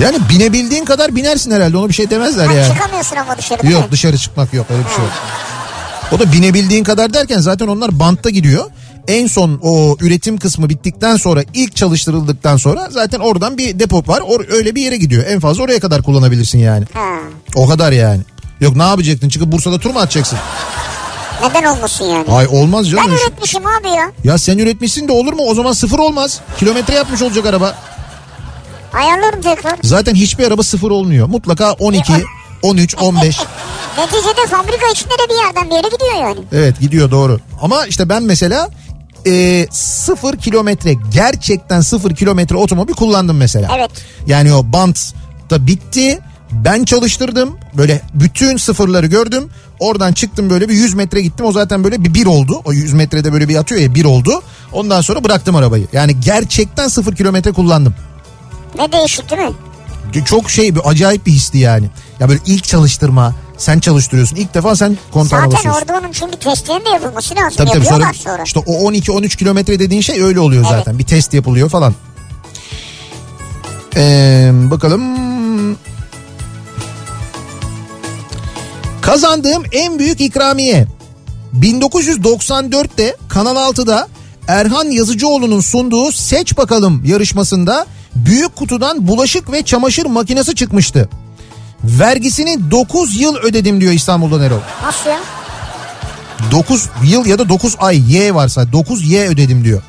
Yani binebildiğin kadar binersin herhalde onu bir şey demezler Ha, yani. çıkamıyorsun ama dışarı Yok dışarı çıkmak yok öyle bir şey yok. O da binebildiğin kadar derken zaten onlar bantta gidiyor. En son o üretim kısmı bittikten sonra ilk çalıştırıldıktan sonra zaten oradan bir depo var. Or öyle bir yere gidiyor. En fazla oraya kadar kullanabilirsin yani. Ha. O kadar yani. Yok ne yapacaktın? Çıkıp Bursa'da tur mu atacaksın? Neden olmasın yani? Ay olmaz canım. Ben üretmişim abi ya. Ya sen üretmişsin de olur mu? O zaman sıfır olmaz. Kilometre yapmış olacak araba. Ayarlarım tekrar. Zaten hiçbir araba sıfır olmuyor. Mutlaka 12, 13, 15. Neticede fabrika içinde de bir yerden bir yere gidiyor yani. Evet gidiyor doğru. Ama işte ben mesela e, sıfır kilometre gerçekten sıfır kilometre otomobil kullandım mesela. Evet. Yani o bant da bitti. Ben çalıştırdım. Böyle bütün sıfırları gördüm. Oradan çıktım böyle bir 100 metre gittim. O zaten böyle bir bir oldu. O 100 metrede böyle bir atıyor ya bir oldu. Ondan sonra bıraktım arabayı. Yani gerçekten sıfır kilometre kullandım. Ne değişik değil mi? Çok şey bir acayip bir histi yani. Ya böyle ilk çalıştırma. Sen çalıştırıyorsun. İlk defa sen kontağa Zaten basıyorsun. orada onun çünkü testlerin de yapılması lazım. Tabii tabii sonra, sonra. işte o 12-13 kilometre dediğin şey öyle oluyor Evet. zaten. Bir test yapılıyor falan. Ee, bakalım. Kazandığım en büyük ikramiye 1994'te Kanal 6'da Erhan Yazıcıoğlu'nun sunduğu Seç Bakalım yarışmasında büyük kutudan bulaşık ve çamaşır makinesi çıkmıştı. Vergisini 9 yıl ödedim diyor İstanbul'dan Erol. Nasıl ya? 9 yıl ya da 9 ay Y varsa 9 Y ödedim diyor.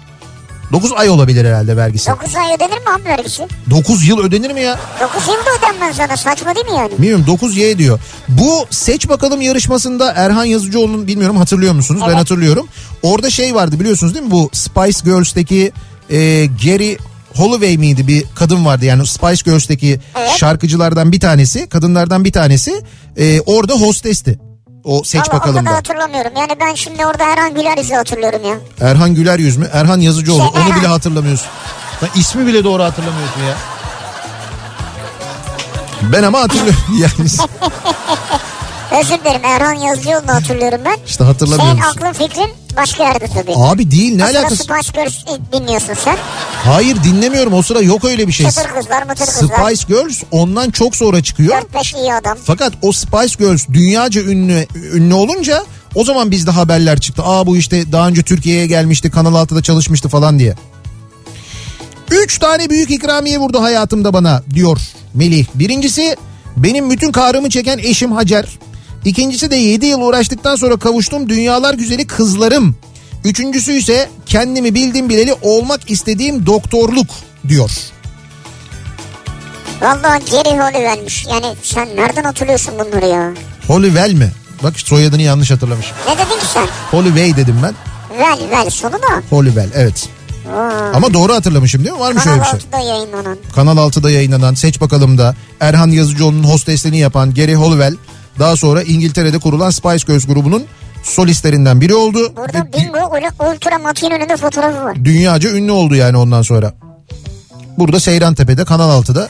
9 ay olabilir herhalde vergisi. 9 ay ödenir mi abi vergisi? 9 yıl ödenir mi ya? 9 yıl da ödenmez sana saçma değil mi yani? Bilmiyorum 9 Y diyor. Bu seç bakalım yarışmasında Erhan Yazıcıoğlu'nun bilmiyorum hatırlıyor musunuz? Ben Evet. hatırlıyorum. Orada şey vardı biliyorsunuz değil mi? Bu Spice Girls'teki e, Geri Holloway miydi bir kadın vardı yani Spice Girls'teki Evet. şarkıcılardan bir tanesi, kadınlardan bir tanesi e, orada hostesti. O seç o bakalım da. hatırlamıyorum. Yani ben şimdi orada Erhan Güler yüzü hatırlıyorum ya. Erhan Güler yüz mü? Erhan Yazıcıoğlu. Şey, Onu Erhan. bile hatırlamıyorsun. Lan ismi bile doğru hatırlamıyorsun ya. Ben ama hatırlıyorum yani. Özür dilerim Erhan Yazıcıoğlu'nu hatırlıyorum ben. İşte hatırlamıyor Senin aklın fikrin başka yerde tabii. Abi değil ne sıra alakası? Spice Girls dinliyorsun sen. Hayır dinlemiyorum o sıra yok öyle bir şey. Çıtır kızlar mıtır kızlar. Spice Girls ondan çok sonra çıkıyor. 4-5 iyi adam. Fakat o Spice Girls dünyaca ünlü ünlü olunca o zaman bizde haberler çıktı. Aa bu işte daha önce Türkiye'ye gelmişti Kanal 6'da çalışmıştı falan diye. Üç tane büyük ikramiye vurdu hayatımda bana diyor Melih. Birincisi benim bütün kahrımı çeken eşim Hacer. İkincisi de 7 yıl uğraştıktan sonra kavuştum dünyalar güzeli kızlarım. Üçüncüsü ise kendimi bildim bileli olmak istediğim doktorluk diyor. Vallahi Geri Hollywood'miş. Yani sen nereden hatırlıyorsun bunları ya? Hollywell mi? Bak soyadını yanlış hatırlamışım. Ne dedin ki sen? Hollyway dedim ben. Vel vel sonu da. Hollywell evet. Oo. Ama doğru hatırlamışım değil mi? Var mı şöyle Kanal bir şey? 6'da yayınlanan. Kanal 6'da yayınlanan Seç Bakalım'da Erhan Yazıcıoğlu'nun hostesliğini yapan Gary Hollywell daha sonra İngiltere'de kurulan Spice Girls grubunun solistlerinden biri oldu. Burada Ve bingo ul- ultra matiğin önünde fotoğrafı var. dünyaca ünlü oldu yani ondan sonra. Burada Seyrantepe'de Kanal 6'da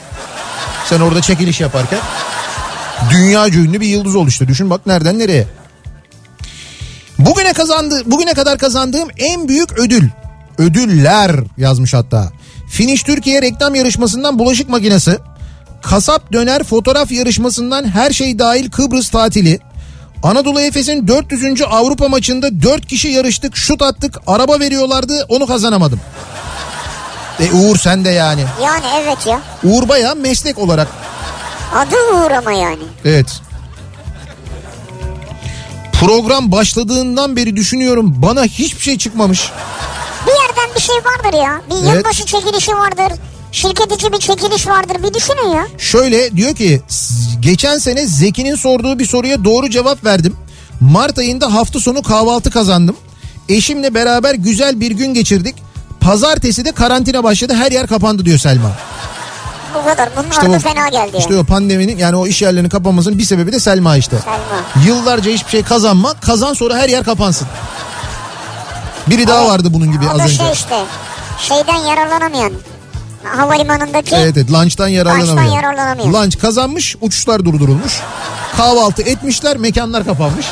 sen orada çekiliş yaparken dünyaca ünlü bir yıldız oldu işte. Düşün bak nereden nereye. Bugüne kazandı, bugüne kadar kazandığım en büyük ödül. Ödüller yazmış hatta. Finish Türkiye reklam yarışmasından bulaşık makinesi. Kasap döner fotoğraf yarışmasından her şey dahil Kıbrıs tatili. Anadolu Efes'in 400. Avrupa maçında 4 kişi yarıştık, şut attık, araba veriyorlardı, onu kazanamadım. E Uğur sen de yani. Yani evet ya. Uğur bayağı meslek olarak. Adı Uğur ama yani. Evet. Program başladığından beri düşünüyorum bana hiçbir şey çıkmamış. Bir yerden bir şey vardır ya. Bir Evet. yılbaşı çekilişi vardır. Şirket içi bir çekiliş vardır. Bir düşünün ya. Şöyle diyor ki "S- geçen sene Zeki'nin sorduğu bir soruya doğru cevap verdim. Mart ayında hafta sonu kahvaltı kazandım. Eşimle beraber güzel bir gün geçirdik. Pazartesi de karantina başladı her yer kapandı diyor Selma. Bu kadar. Bunun İşte o- fena geldi İşte o pandeminin yani o iş yerlerinin kapanmasının bir sebebi de Selma işte. Selma. Yıllarca hiçbir şey kazanma kazan sonra her yer kapansın. Biri daha vardı bunun gibi O az da önce. şey işte. Şeyden yararlanamayan. Havalimanındaki Evet evet lunch'tan yararlanamıyor. Lunch'tan yararlanamıyor. Lunch kazanmış uçuşlar durdurulmuş. Kahvaltı etmişler mekanlar kapanmış.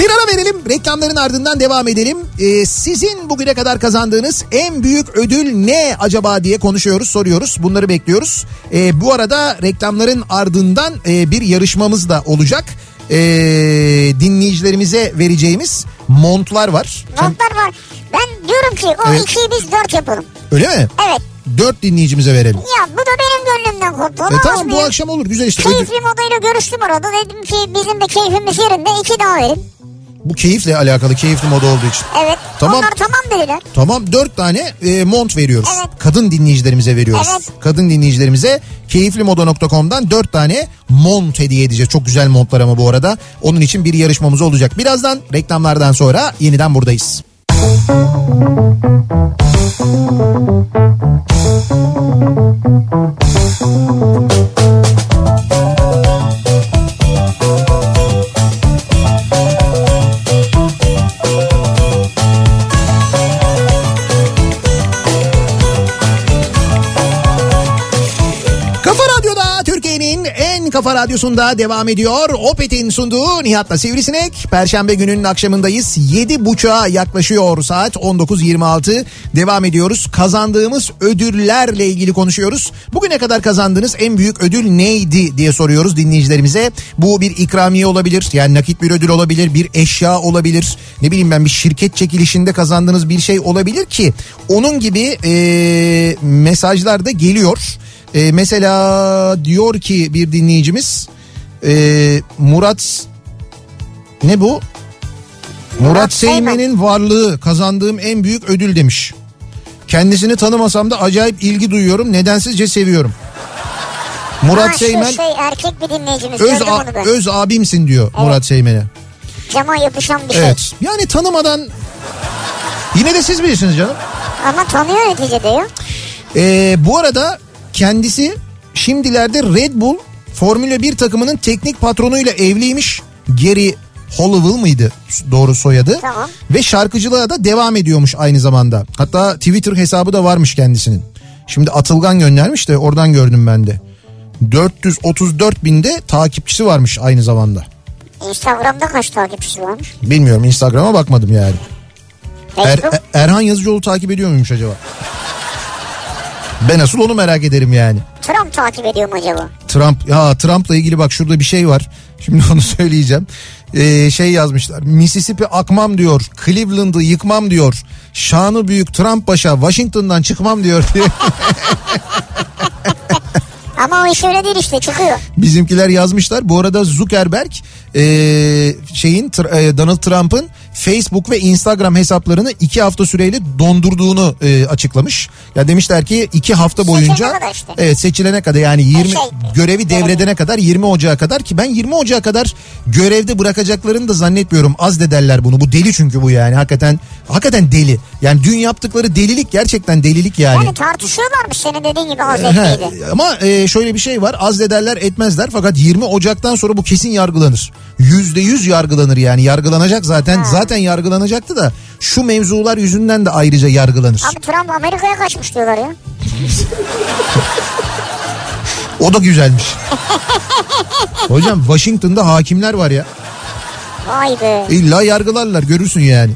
Bir ara verelim reklamların ardından devam edelim. Ee, sizin bugüne kadar kazandığınız en büyük ödül ne acaba diye konuşuyoruz soruyoruz bunları bekliyoruz. Ee, bu arada reklamların ardından e, bir yarışmamız da olacak. Ee, dinleyicilerimize vereceğimiz montlar var. Notlar var. Ben diyorum ki o Evet. ikiyi biz dört yapalım. öyle mi? Evet. Dört dinleyicimize verelim. Ya bu da benim gönlümden koptu. E tamam bu akşam olur güzel işte. Keyifli modayla görüştüm orada. Dedim ki bizim de keyfimiz yerinde. iki daha verin. Bu keyifle alakalı keyifli moda olduğu için. Evet. Tamam. Onlar tamam dediler. Tamam dört tane e, mont veriyoruz. Evet. Kadın dinleyicilerimize veriyoruz. Evet. Kadın dinleyicilerimize keyiflimoda.com'dan dört tane mont hediye edeceğiz. Çok güzel montlar ama bu arada. Onun için bir yarışmamız olacak. Birazdan reklamlardan sonra yeniden buradayız. Kafa radyosunda devam ediyor. Opet'in sunduğu Nihat'la Sivrisinek. Perşembe gününün akşamındayız. 7.30'a yaklaşıyor saat 19.26. Devam ediyoruz. Kazandığımız ödüllerle ilgili konuşuyoruz. Bugüne kadar kazandığınız en büyük ödül neydi diye soruyoruz dinleyicilerimize. Bu bir ikramiye olabilir. Yani nakit bir ödül olabilir. Bir eşya olabilir. Ne bileyim ben bir şirket çekilişinde kazandığınız bir şey olabilir ki onun gibi eee mesajlar da geliyor. E, mesela diyor ki bir dinleyicimiz e, Murat ne bu? Murat, Murat Seymen. Seymen'in varlığı kazandığım en büyük ödül demiş. Kendisini tanımasam da acayip ilgi duyuyorum. Nedensizce seviyorum. Murat Ha, şu Seymen şey erkek bir dinleyicimiz. öz, a- öz abimsin diyor Murat Seymen'e. Cama yapışan bir şey. Evet. Yani tanımadan yine de siz bilirsiniz canım. Ama tanıyor neticede ya. Ee, bu arada kendisi şimdilerde Red Bull Formula 1 takımının teknik patronuyla evliymiş. Gary Hollowell mıydı doğru soyadı? Tamam. Ve şarkıcılığa da devam ediyormuş aynı zamanda. Hatta Twitter hesabı da varmış kendisinin. Şimdi Atılgan göndermiş de oradan gördüm ben de. 434 binde takipçisi varmış aynı zamanda. Instagram'da kaç takipçisi varmış? Bilmiyorum Instagram'a bakmadım yani. Er-? Er- Erhan Yazıcıoğlu takip ediyor muymuş acaba? Ben asıl onu merak ederim yani. Trump takip ediyor mu acaba? Trump ya Trump'la ilgili bak şurada bir şey var. Şimdi onu söyleyeceğim. Ee, şey yazmışlar. Mississippi akmam diyor. Cleveland'ı yıkmam diyor. Şanı büyük Trump başa Washington'dan çıkmam diyor. Ama o iş öyle değil işte çıkıyor. Bizimkiler yazmışlar. Bu arada Zuckerberg e, şeyin e, Donald Trump'ın Facebook ve Instagram hesaplarını iki hafta süreyle dondurduğunu e, açıklamış. Ya demişler ki iki hafta boyunca Seçilene işte. evet seçilene kadar yani 20 şey, görevi devredene kadar 20 Ocağı kadar ki ben 20 Ocağı kadar görevde bırakacaklarını da zannetmiyorum. Az de derler bunu. Bu deli çünkü bu yani. Hakikaten hakikaten deli. Yani dün yaptıkları delilik gerçekten delilik yani. Yani tartışıyorlarmış senin dediğin gibi He, Hazretleri'ydi. ama e, şöyle bir şey var azlederler etmezler fakat 20 Ocak'tan sonra bu kesin yargılanır. Yüzde yüz yargılanır yani yargılanacak zaten zaten yargılanacaktı da şu mevzular yüzünden de ayrıca yargılanır. Abi Trump Amerika'ya kaçmış diyorlar ya. O da güzelmiş. Hocam Washington'da hakimler var ya. Vay be. İlla yargılarlar görürsün yani.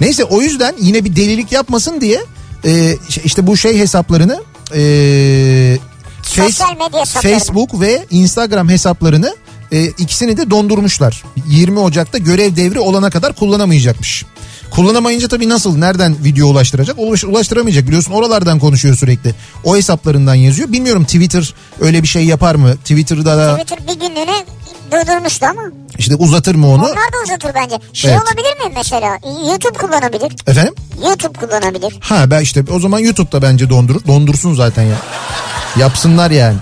Neyse o yüzden yine bir delilik yapmasın diye e, işte bu şey hesaplarını e, Sosyal medya hesaplarını. Facebook ve Instagram hesaplarını e, ikisini de dondurmuşlar. 20 Ocak'ta görev devri olana kadar kullanamayacakmış. Kullanamayınca tabii nasıl nereden video ulaştıracak? Ulaş, ulaştıramayacak biliyorsun oralardan konuşuyor sürekli. O hesaplarından yazıyor. Bilmiyorum Twitter öyle bir şey yapar mı? Twitter'da da Twitter bir günlüğüne durdurmuştu ama. işte uzatır mı onu? Onlar da uzatır bence. Şey Evet. olabilir mi mesela? YouTube kullanabilir. Efendim? YouTube kullanabilir. Ha ben işte o zaman YouTube'da bence dondurur. Dondursun zaten ya. Yapsınlar yani.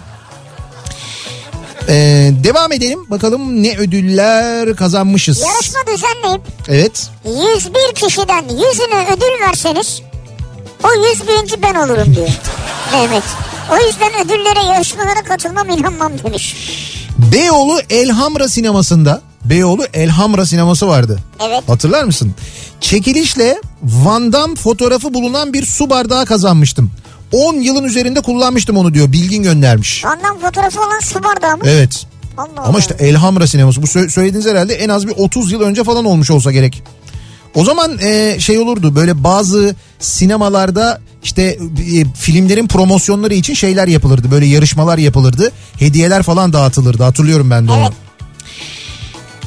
Ee, devam edelim. Bakalım ne ödüller kazanmışız. Yarışma düzenleyip Evet. 101 kişiden 100'üne ödül verseniz o 101. ben olurum diyor Mehmet. O yüzden ödüllere yarışmalara katılmam inanmam demiş. Beyoğlu Elhamra sinemasında Beyoğlu Elhamra sineması vardı. Evet. Hatırlar mısın? Çekilişle Van Damme fotoğrafı bulunan bir su bardağı kazanmıştım. 10 yılın üzerinde kullanmıştım onu diyor. Bilgin göndermiş. Ondan fotoğrafı olan su bardağı mı? Evet. Allah Ama Allah. işte Elhamra sineması bu sö- söylediğiniz herhalde en az bir 30 yıl önce falan olmuş olsa gerek. O zaman e, şey olurdu böyle bazı sinemalarda işte e, filmlerin promosyonları için şeyler yapılırdı. Böyle yarışmalar yapılırdı. Hediyeler falan dağıtılırdı hatırlıyorum ben de onu. Evet.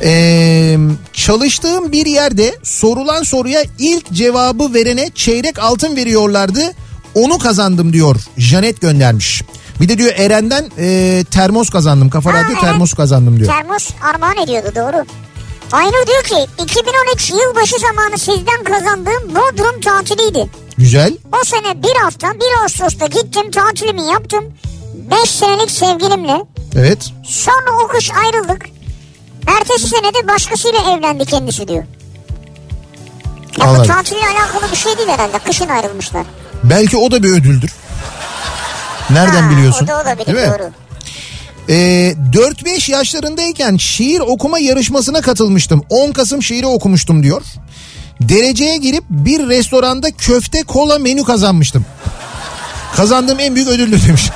Ee, çalıştığım bir yerde sorulan soruya ilk cevabı verene çeyrek altın veriyorlardı. Onu kazandım diyor. Janet göndermiş. Bir de diyor Eren'den e, termos kazandım. Kafa Ha, Radyo evet. termos kazandım diyor. Termos armağan ediyordu doğru. Aynur diyor ki 2013 yılbaşı zamanı sizden kazandığım Bodrum tatiliydi. Güzel. O sene bir hafta 1 Ağustos'ta gittim tatilimi yaptım. 5 senelik sevgilimle. Evet. Sonra o kış ayrıldık. Ertesi sene de başkasıyla evlendi kendisi diyor. Ya bu tatille alakalı bir şey değil herhalde. Kışın ayrılmışlar. Belki o da bir ödüldür. Nereden Ha, biliyorsun? O da olabilir Değil mi? doğru. Ee, 4-5 yaşlarındayken şiir okuma yarışmasına katılmıştım. 10 Kasım şiiri okumuştum diyor. Dereceye girip bir restoranda köfte kola menü kazanmıştım. Kazandığım en büyük ödüldü demiş.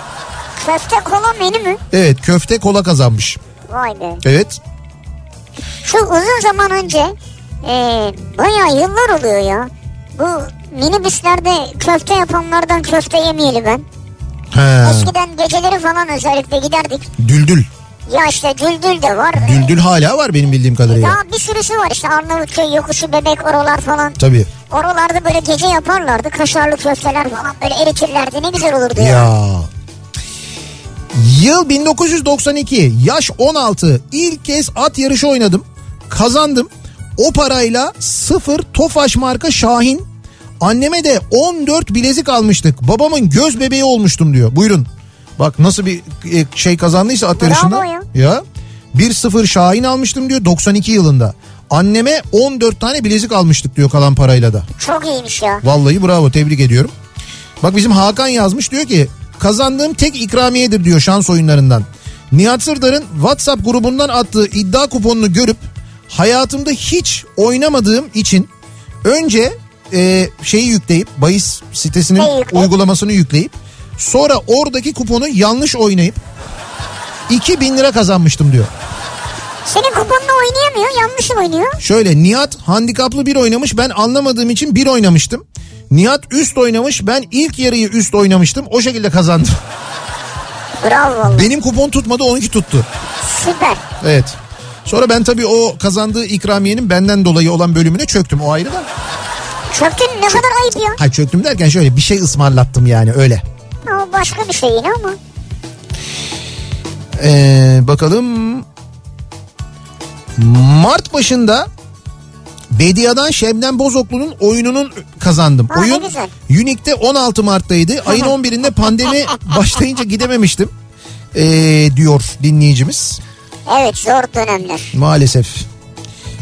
Köfte kola menü mü? Evet köfte kola kazanmış. Vay be. Evet. Şu uzun zaman önce e, bayağı yıllar oluyor ya. Bu minibüslerde köfte yapanlardan köfte yemeyeli ben. He. Eskiden geceleri falan özellikle giderdik. Düldül. Ya işte Düldül de var. Düldül hala var benim bildiğim kadarıyla. Daha bir sürüsü var işte Arnavutköy, Yokuşu, Bebek oralar falan. Tabii. Oralarda böyle gece yaparlardı. Kaşarlı köfteler falan böyle eritirlerdi. Ne güzel olurdu ya. Ya. Yıl 1992 yaş 16 ilk kez at yarışı oynadım kazandım o parayla sıfır Tofaş marka Şahin anneme de 14 bilezik almıştık babamın göz bebeği olmuştum diyor buyurun bak nasıl bir e, şey kazandıysa at yarışında ya. ya 1-0 Şahin almıştım diyor 92 yılında anneme 14 tane bilezik almıştık diyor kalan parayla da Çok iyiymiş ya. Vallahi bravo tebrik ediyorum. Bak bizim Hakan yazmış diyor ki kazandığım tek ikramiyedir diyor şans oyunlarından. Nihat Sırdar'ın WhatsApp grubundan attığı iddia kuponunu görüp hayatımda hiç oynamadığım için önce e, şeyi yükleyip bahis sitesinin uygulamasını yükleyip sonra oradaki kuponu yanlış oynayıp 2000 lira kazanmıştım diyor. Senin kuponla oynayamıyor yanlış oynuyor. Şöyle Nihat handikaplı bir oynamış ben anlamadığım için bir oynamıştım. Nihat üst oynamış ben ilk yarıyı üst oynamıştım o şekilde kazandım. Bravo. Benim kupon tutmadı onunki tuttu. Süper. Evet. Sonra ben tabii o kazandığı ikramiyenin benden dolayı olan bölümüne çöktüm o ayrı da. Çöktün ne kadar ayıp ya. Hayır çöktüm derken şöyle bir şey ısmarlattım yani öyle. O başka bir şey yine ama. Ee, bakalım. Mart başında Bedia'dan Şebnem Bozoklu'nun oyununun kazandım. Ha, ne Oyun. Unique'de 16 Mart'taydı. Ayın 11'inde pandemi başlayınca gidememiştim. Ee, diyor dinleyicimiz. Evet zor dönemler. Maalesef.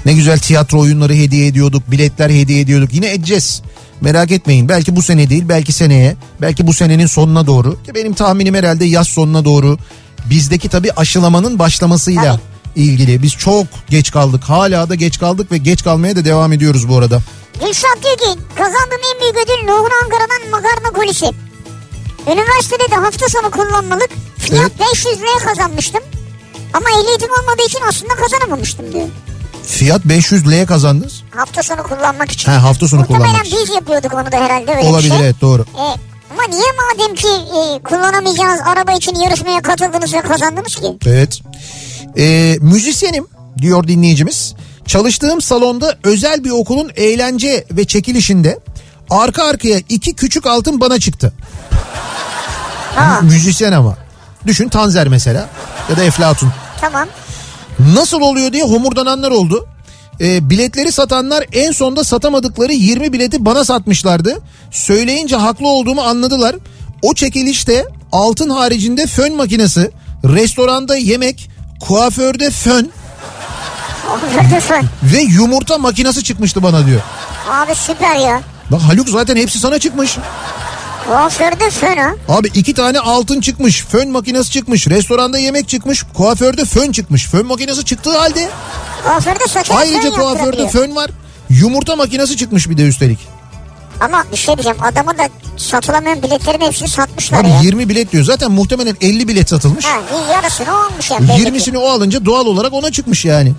Ne güzel tiyatro oyunları hediye ediyorduk. Biletler hediye ediyorduk. Yine edeceğiz. Merak etmeyin. Belki bu sene değil belki seneye. Belki bu senenin sonuna doğru. Ki Benim tahminim herhalde yaz sonuna doğru. Bizdeki tabii aşılamanın başlamasıyla ilgili. Biz çok geç kaldık. Hala da geç kaldık ve geç kalmaya da devam ediyoruz bu arada. Gülşah diyor ki kazandığım en büyük ödül Nohun Ankara'dan makarna kolisi. Üniversitede de hafta sonu kullanmalık fiyat 500 liraya kazanmıştım. Ama ehliyetim olmadığı için aslında kazanamamıştım diyor. Fiyat 500 L'ye kazandınız. Hafta sonu kullanmak için. Ha, hafta sonu Muhtemelen kullanmak için. biz yapıyorduk onu da herhalde öyle Olabilir bir şey. evet doğru. E, ama niye madem ki e, kullanamayacağınız araba için yarışmaya katıldınız ve kazandınız ki? Evet. Ee, müzisyenim diyor dinleyicimiz. Çalıştığım salonda özel bir okulun eğlence ve çekilişinde arka arkaya iki küçük altın bana çıktı. Ha, Müzisyen ama. Düşün Tanzer mesela ya da Eflatun. tamam. Nasıl oluyor diye homurdananlar oldu. Ee, biletleri satanlar en sonda satamadıkları 20 bileti bana satmışlardı. Söyleyince haklı olduğumu anladılar. O çekilişte altın haricinde fön makinesi, restoranda yemek, Kuaförde fön. ve yumurta makinesi çıkmıştı bana diyor. Abi süper ya. Bak Haluk zaten hepsi sana çıkmış. Kuaförde fön ha. Abi iki tane altın çıkmış, fön makinesi çıkmış, restoranda yemek çıkmış, kuaförde fön çıkmış. Fön makinesi çıktığı halde Kuaförde saçını ayrıca kuaförde fön var. Yumurta makinesi çıkmış bir de üstelik. Ama bir şey diyeceğim adama da satılamayan biletlerin hepsini satmışlar Abi ya. 20 bilet diyor. Zaten muhtemelen 50 bilet satılmış. Ha, yarısını o olmuş yani. belli ki. 20'sini o alınca doğal olarak ona çıkmış yani.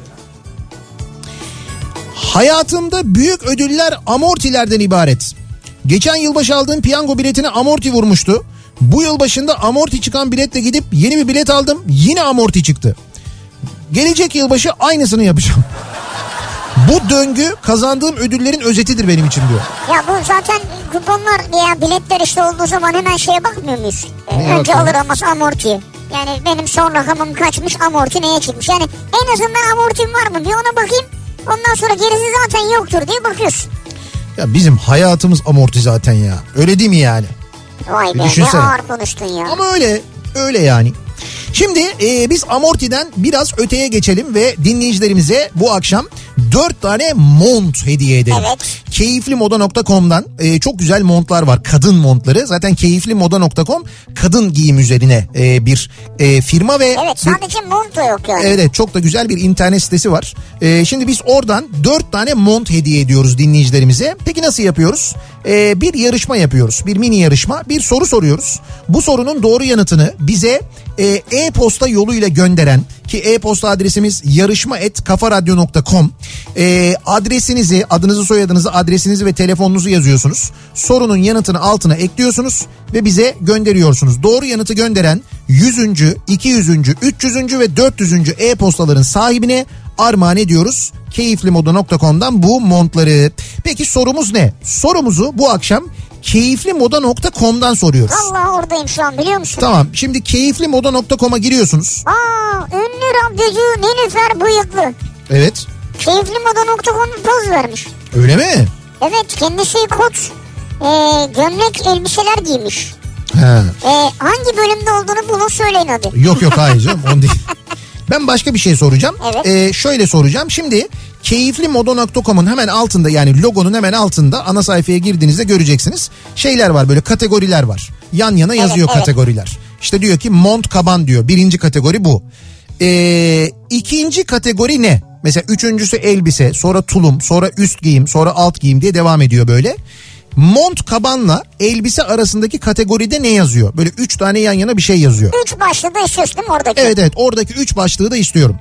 Hayatımda büyük ödüller amortilerden ibaret. Geçen yılbaşı aldığım piyango biletine amorti vurmuştu. Bu yıl başında amorti çıkan biletle gidip yeni bir bilet aldım. Yine amorti çıktı. Gelecek yılbaşı aynısını yapacağım. Bu döngü kazandığım ödüllerin özetidir benim için diyor. Ya bu zaten kuponlar veya biletler işte olduğu zaman hemen şeye bakmıyor muyuz? Neye Önce alır almaz amorti. Yani benim son rakamım kaçmış amorti neye çıkmış? Yani en azından amortim var mı bir ona bakayım. Ondan sonra gerisi zaten yoktur diye bakıyorsun. Ya bizim hayatımız amorti zaten ya. Öyle değil mi yani? Vay be ne Düşünsene. ağır konuştun ya. Ama öyle öyle yani. Şimdi e, biz amortiden biraz öteye geçelim ve dinleyicilerimize bu akşam 4 tane mont hediye edelim. Evet. Keyiflimoda.com'dan e, çok güzel montlar var. Kadın montları. Zaten keyiflimoda.com kadın giyim üzerine e, bir e, firma ve Evet bir- sadece monto yok yani. Evet çok da güzel bir internet sitesi var. Ee, şimdi biz oradan dört tane mont hediye ediyoruz dinleyicilerimize. Peki nasıl yapıyoruz? Ee, bir yarışma yapıyoruz. Bir mini yarışma. Bir soru soruyoruz. Bu sorunun doğru yanıtını bize e, e-posta yoluyla gönderen ki e-posta adresimiz yarışma@kafaradyo.com. Ee, adresinizi, adınızı, soyadınızı, adresinizi ve telefonunuzu yazıyorsunuz. Sorunun yanıtını altına ekliyorsunuz ve bize gönderiyorsunuz. Doğru yanıtı gönderen 100. 200. 300. ve 400. e-postaların sahibine armağan ediyoruz. Keyiflimoda.com'dan bu montları. Peki sorumuz ne? Sorumuzu bu akşam keyiflimoda.com'dan soruyoruz. Allah oradayım şu an biliyor musun? Tamam şimdi keyiflimoda.com'a giriyorsunuz. Aa ünlü radyocu Nilüfer Bıyıklı. Evet. Keyiflimoda.com'un poz vermiş. Öyle mi? Evet kendisi kot e, gömlek elbiseler giymiş. Ha. E, hangi bölümde olduğunu bulun söyleyin hadi. Yok yok hayır canım onu değil. Ben başka bir şey soracağım. Evet. Ee, şöyle soracağım. Şimdi keyiflimodo.com'un hemen altında yani logonun hemen altında ana sayfaya girdiğinizde göreceksiniz. Şeyler var böyle kategoriler var. Yan yana yazıyor evet. kategoriler. İşte diyor ki mont kaban diyor. Birinci kategori bu. Ee, ikinci kategori ne? Mesela üçüncüsü elbise, sonra tulum, sonra üst giyim, sonra alt giyim diye devam ediyor böyle. Mont kabanla elbise arasındaki kategoride ne yazıyor? Böyle üç tane yan yana bir şey yazıyor. Üç başlığı da istiyorsun değil mi oradaki? Evet evet oradaki üç başlığı da istiyorum.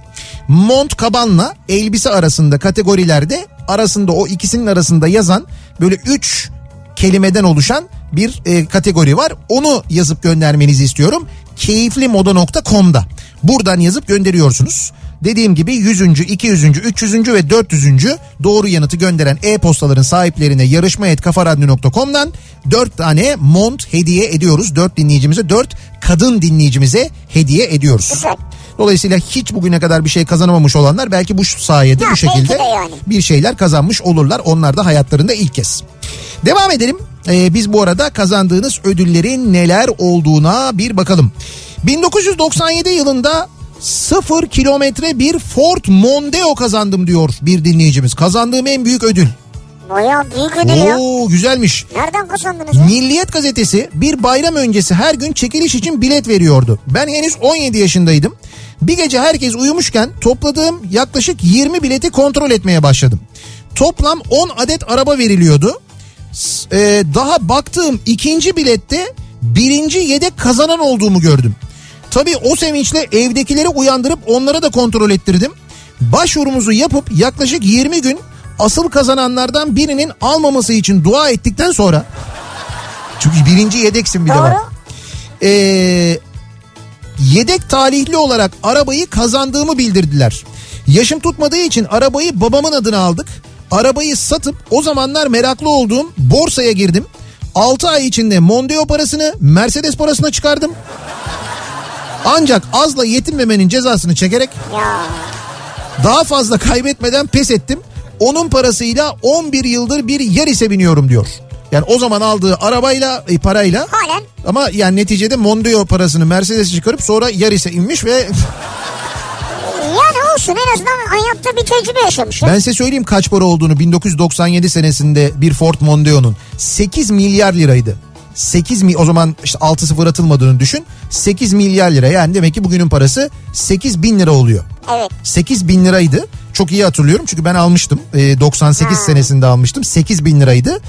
Mont kabanla elbise arasında kategorilerde arasında o ikisinin arasında yazan böyle üç kelimeden oluşan bir e, kategori var. Onu yazıp göndermenizi istiyorum. Keyiflimoda.com'da. Buradan yazıp gönderiyorsunuz. Dediğim gibi 100. 200. 300. ve 400. doğru yanıtı gönderen e-postaların sahiplerine yarışma.kafaradyo.com'dan 4 tane mont hediye ediyoruz. 4 dinleyicimize 4 kadın dinleyicimize hediye ediyoruz. Güzel. Dolayısıyla hiç bugüne kadar bir şey kazanamamış olanlar belki bu sayede Ya, bu şekilde yani. bir şeyler kazanmış olurlar. Onlar da hayatlarında ilk kez. Devam edelim. Ee, biz bu arada kazandığınız ödüllerin neler olduğuna bir bakalım. 1997 yılında 0 kilometre bir Ford Mondeo kazandım diyor bir dinleyicimiz. Kazandığım en büyük ödül. Baya büyük ödül ya. Oo güzelmiş. Nereden kazandınız ya? Milliyet gazetesi bir bayram öncesi her gün çekiliş için bilet veriyordu. Ben henüz 17 yaşındaydım. Bir gece herkes uyumuşken topladığım yaklaşık 20 bileti kontrol etmeye başladım. Toplam 10 adet araba veriliyordu. S- e, daha baktığım ikinci bilette birinci yedek kazanan olduğumu gördüm. Tabii o sevinçle evdekileri uyandırıp onlara da kontrol ettirdim. Başvurumuzu yapıp yaklaşık 20 gün asıl kazananlardan birinin almaması için dua ettikten sonra çünkü birinci yedeksin bir de bak. Ee, yedek talihli olarak arabayı kazandığımı bildirdiler. Yaşım tutmadığı için arabayı babamın adına aldık. Arabayı satıp o zamanlar meraklı olduğum borsaya girdim. 6 ay içinde Mondeo parasını Mercedes parasına çıkardım. Ancak azla yetinmemenin cezasını çekerek daha fazla kaybetmeden pes ettim. Onun parasıyla 11 yıldır bir Yaris'e biniyorum diyor. Yani o zaman aldığı arabayla e, parayla Halen. ama yani neticede Mondeo parasını Mercedes'e çıkarıp sonra Yaris'e inmiş ve Yani olsun en azından hayatta bir tecrübe yaşamış. ya. ben size söyleyeyim kaç para olduğunu 1997 senesinde bir Ford Mondeo'nun 8 milyar liraydı. 8 mi o zaman işte 6 sıfır atılmadığını düşün. 8 milyar lira yani demek ki bugünün parası 8 bin lira oluyor. Evet. 8 bin liraydı. Çok iyi hatırlıyorum çünkü ben almıştım. Ee, 98 senesinde almıştım. 8 bin liraydı.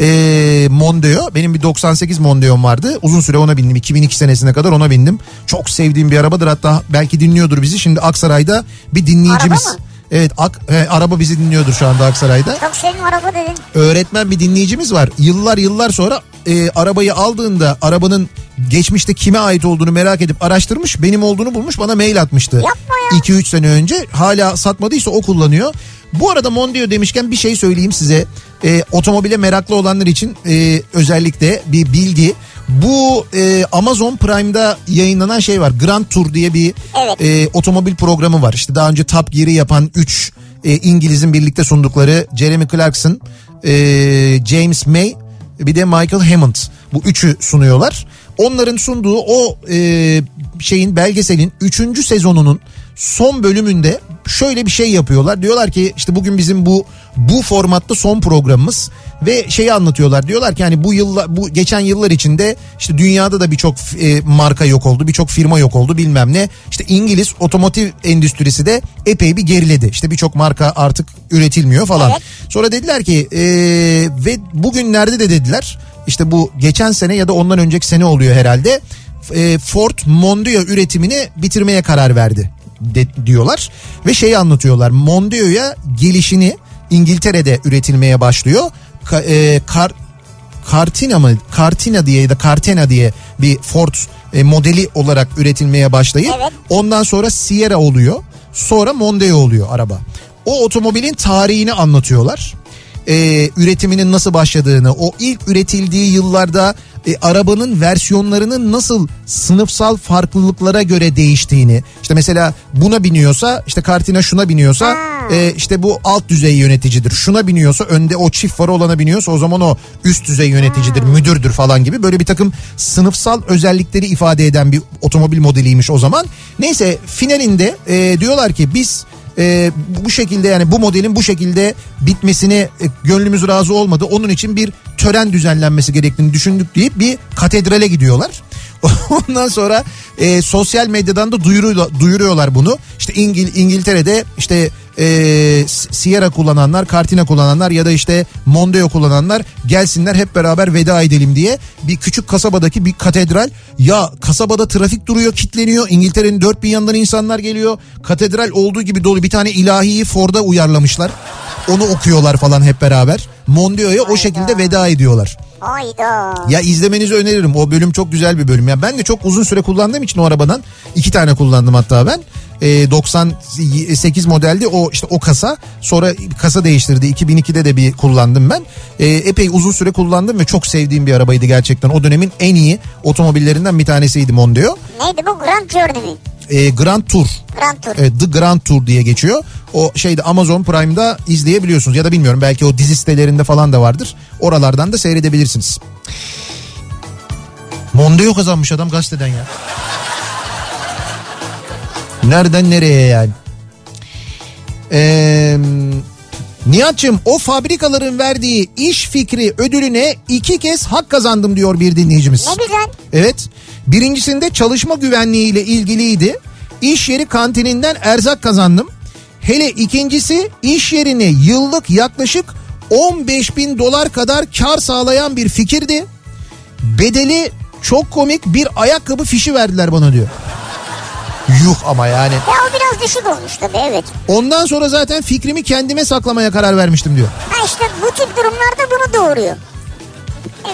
Ee, Mondeo. Benim bir 98 Mondeo'm vardı. Uzun süre ona bindim. 2002 senesine kadar ona bindim. Çok sevdiğim bir arabadır. Hatta belki dinliyordur bizi. Şimdi Aksaray'da bir dinleyicimiz. Araba mı? Evet ak, e, araba bizi dinliyordur şu anda Aksaray'da. Çok sevdim araba dedin. Öğretmen bir dinleyicimiz var. Yıllar yıllar sonra e, arabayı aldığında arabanın geçmişte kime ait olduğunu merak edip araştırmış. Benim olduğunu bulmuş bana mail atmıştı. Yapma ya. 2-3 sene önce hala satmadıysa o kullanıyor. Bu arada Mondeo demişken bir şey söyleyeyim size. E, otomobile meraklı olanlar için e, özellikle bir bilgi. Bu e, Amazon Prime'da yayınlanan şey var. Grand Tour diye bir Evet. e, otomobil programı var. İşte daha önce Top Gear'ı yapan 3 İngiliz'in birlikte sundukları Jeremy Clarkson, e, James May bir de Michael Hammond. Bu üçü sunuyorlar. Onların sunduğu o e, şeyin belgeselin 3. sezonunun son bölümünde şöyle bir şey yapıyorlar. Diyorlar ki işte bugün bizim bu bu formatta son programımız ve şeyi anlatıyorlar. Diyorlar ki hani bu yıllar bu geçen yıllar içinde işte dünyada da birçok e, marka yok oldu, birçok firma yok oldu bilmem ne. İşte İngiliz otomotiv endüstrisi de epey bir geriledi. İşte birçok marka artık üretilmiyor falan. Evet. Sonra dediler ki e, ve bugünlerde de dediler işte bu geçen sene ya da ondan önceki sene oluyor herhalde. E, Ford Mondeo üretimini bitirmeye karar verdi de, diyorlar ve şeyi anlatıyorlar. Mondeo'ya gelişini İngiltere'de üretilmeye başlıyor. Ka, e, kar, Cartina mı? Cartina diye ya da Cartena diye bir Ford e, modeli olarak üretilmeye başlayıp Evet. ondan sonra Sierra oluyor. Sonra Mondeo oluyor araba. O otomobilin tarihini anlatıyorlar. Ee, üretiminin nasıl başladığını, o ilk üretildiği yıllarda e, arabanın versiyonlarının nasıl sınıfsal farklılıklara göre değiştiğini. İşte mesela buna biniyorsa, işte Cartina şuna biniyorsa, e, işte bu alt düzey yöneticidir. Şuna biniyorsa önde o çift farı olana biniyorsa o zaman o üst düzey yöneticidir, müdürdür falan gibi böyle bir takım sınıfsal özellikleri ifade eden bir otomobil modeliymiş o zaman. Neyse finalinde e, diyorlar ki biz e, bu şekilde yani bu modelin bu şekilde bitmesine e, gönlümüz razı olmadı. Onun için bir tören düzenlenmesi gerektiğini düşündük deyip bir katedrale gidiyorlar. Ondan sonra e, sosyal medyadan da duyuruyorlar, duyuruyorlar bunu. İşte İngil, İngiltere'de işte e, Sierra kullananlar, Cartina kullananlar ya da işte Mondeo kullananlar gelsinler hep beraber veda edelim diye bir küçük kasabadaki bir katedral. Ya kasabada trafik duruyor, kitleniyor. İngiltere'nin dört bir yanından insanlar geliyor. Katedral olduğu gibi dolu bir tane ilahiyi Ford'a uyarlamışlar. Onu okuyorlar falan hep beraber. Mondeo'ya o şekilde veda ediyorlar. Hayda. Ya izlemenizi öneririm. O bölüm çok güzel bir bölüm. Ya ben de çok uzun süre kullandığım için o arabadan iki tane kullandım hatta ben. E, 98 modeldi o işte o kasa. Sonra kasa değiştirdi. 2002'de de bir kullandım ben. E, epey uzun süre kullandım ve çok sevdiğim bir arabaydı gerçekten. O dönemin en iyi otomobillerinden bir tanesiydi Mondeo. Neydi bu Grand Journey mi? E, Grand Tour. Grand Tour. Evet, The Grand Tour diye geçiyor. O şeyde Amazon Prime'da izleyebiliyorsunuz ya da bilmiyorum belki o dizi sitelerinde falan da vardır. Oralardan da seyredebilirsiniz. Mondeo kazanmış adam gazeteden ya. Nereden nereye yani? Ee, Nihat'cığım o fabrikaların verdiği iş fikri ödülüne iki kez hak kazandım diyor bir dinleyicimiz. Ne güzel. Evet. Birincisinde çalışma güvenliği ile ilgiliydi. İş yeri kantininden erzak kazandım. Hele ikincisi iş yerine yıllık yaklaşık 15 bin dolar kadar kar sağlayan bir fikirdi. Bedeli çok komik bir ayakkabı fişi verdiler bana diyor. Yuh ama yani. Ya o biraz düşük olmuş tabii evet. Ondan sonra zaten fikrimi kendime saklamaya karar vermiştim diyor. Ha işte bu tip durumlarda bunu doğuruyor.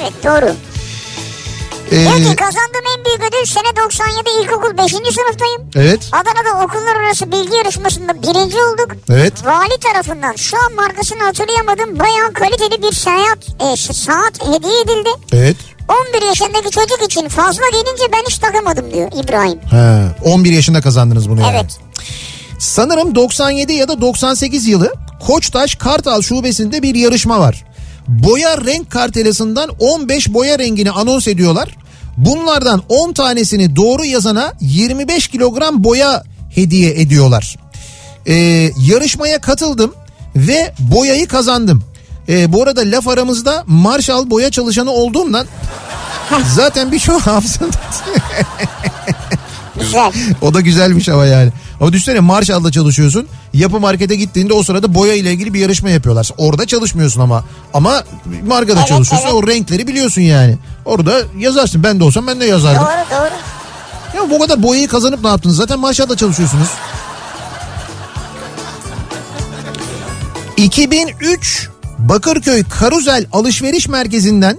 Evet doğru. Ee, Diyor ki kazandığım en büyük ödül sene 97 ilkokul 5. sınıftayım. evet. Adana'da okullar arası bilgi yarışmasında birinci olduk. Evet. Vali tarafından şu an markasını hatırlayamadım bayağı kaliteli bir seyahat, e, saat hediye edildi. Evet. 11 yaşındaki çocuk için fazla gelince ben hiç takamadım diyor İbrahim. Ha, 11 yaşında kazandınız bunu yani. Evet. Sanırım 97 ya da 98 yılı Koçtaş Kartal şubesinde bir yarışma var. Boya renk kartelasından 15 boya rengini anons ediyorlar. Bunlardan 10 tanesini doğru yazana 25 kilogram boya hediye ediyorlar. Ee, yarışmaya katıldım ve boyayı kazandım. Ee, bu arada laf aramızda Marshall boya çalışanı olduğumdan zaten birçok hafızada Güzel. o da güzelmiş ama yani. Ama düşünsene Marshall'da çalışıyorsun. Yapı markete gittiğinde o sırada boya ile ilgili bir yarışma yapıyorlar. Orada çalışmıyorsun ama. Ama markada Evet, çalışıyorsun. evet. O renkleri biliyorsun yani. Orada yazarsın. Ben de olsam ben de yazardım. Doğru doğru. Ya bu kadar boyayı kazanıp ne yaptınız? Zaten Marshall'da çalışıyorsunuz. 2003 Bakırköy Karuzel Alışveriş Merkezi'nden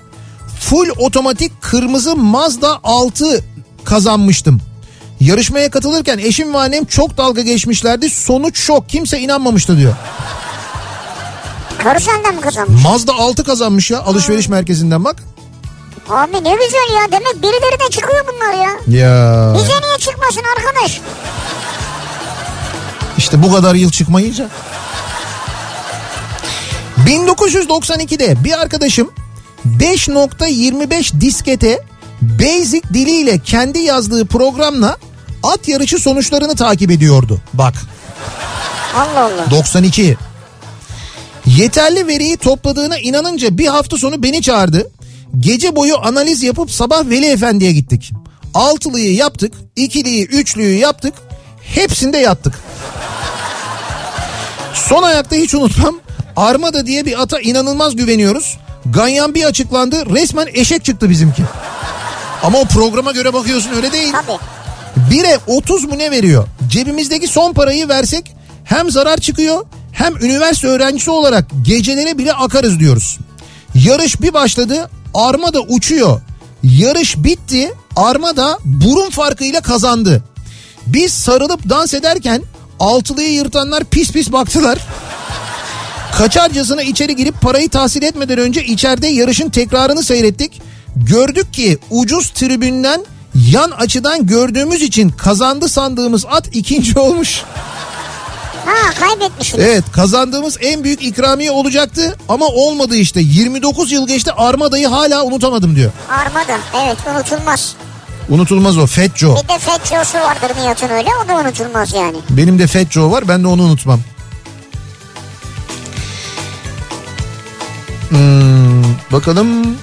full otomatik kırmızı Mazda 6 kazanmıştım. Yarışmaya katılırken eşim ve annem çok dalga geçmişlerdi. Sonuç şok. Kimse inanmamıştı diyor. Karuselden mi kazanmış? Mazda 6 kazanmış ya alışveriş merkezinden bak. Abi ne güzel ya. Demek birileri de çıkıyor bunlar ya. Ya Bize niye çıkmasın arkadaş? işte bu kadar yıl çıkmayınca. 1992'de bir arkadaşım 5.25 diskete Basic diliyle kendi yazdığı programla at yarışı sonuçlarını takip ediyordu. Bak Allah Allah. 92. Yeterli veriyi topladığına inanınca bir hafta sonu beni çağırdı. Gece boyu analiz yapıp sabah Veli Efendi'ye gittik. Altılıyı yaptık, ikiliyi, üçlüyü yaptık. Hepsinde yattık. Son ayakta hiç unutmam. Armada diye bir ata inanılmaz güveniyoruz. Ganyan bir açıklandı. Resmen eşek çıktı bizimki. Ama o programa göre bakıyorsun öyle değil. Tabii. Bire 30 mu ne veriyor? Cebimizdeki son parayı versek hem zarar çıkıyor hem üniversite öğrencisi olarak gecelere bile akarız diyoruz. Yarış bir başladı Armada uçuyor. Yarış bitti Armada burun farkıyla kazandı. Biz sarılıp dans ederken altılıyı yırtanlar pis pis baktılar. Kaçarcasına içeri girip parayı tahsil etmeden önce içeride yarışın tekrarını seyrettik. Gördük ki ucuz tribünden yan açıdan gördüğümüz için kazandı sandığımız at ikinci olmuş. Ha kaybetmişsiniz. Evet kazandığımız en büyük ikramiye olacaktı ama olmadı işte. 29 yıl geçti Armada'yı hala unutamadım diyor. Armada. Evet unutulmaz. Unutulmaz o Fat Joe. Bir de Fetcho'su vardır Nihat'ın öyle. O da unutulmaz yani. Benim de Fat Joe var ben de onu unutmam. Hmm, bakalım.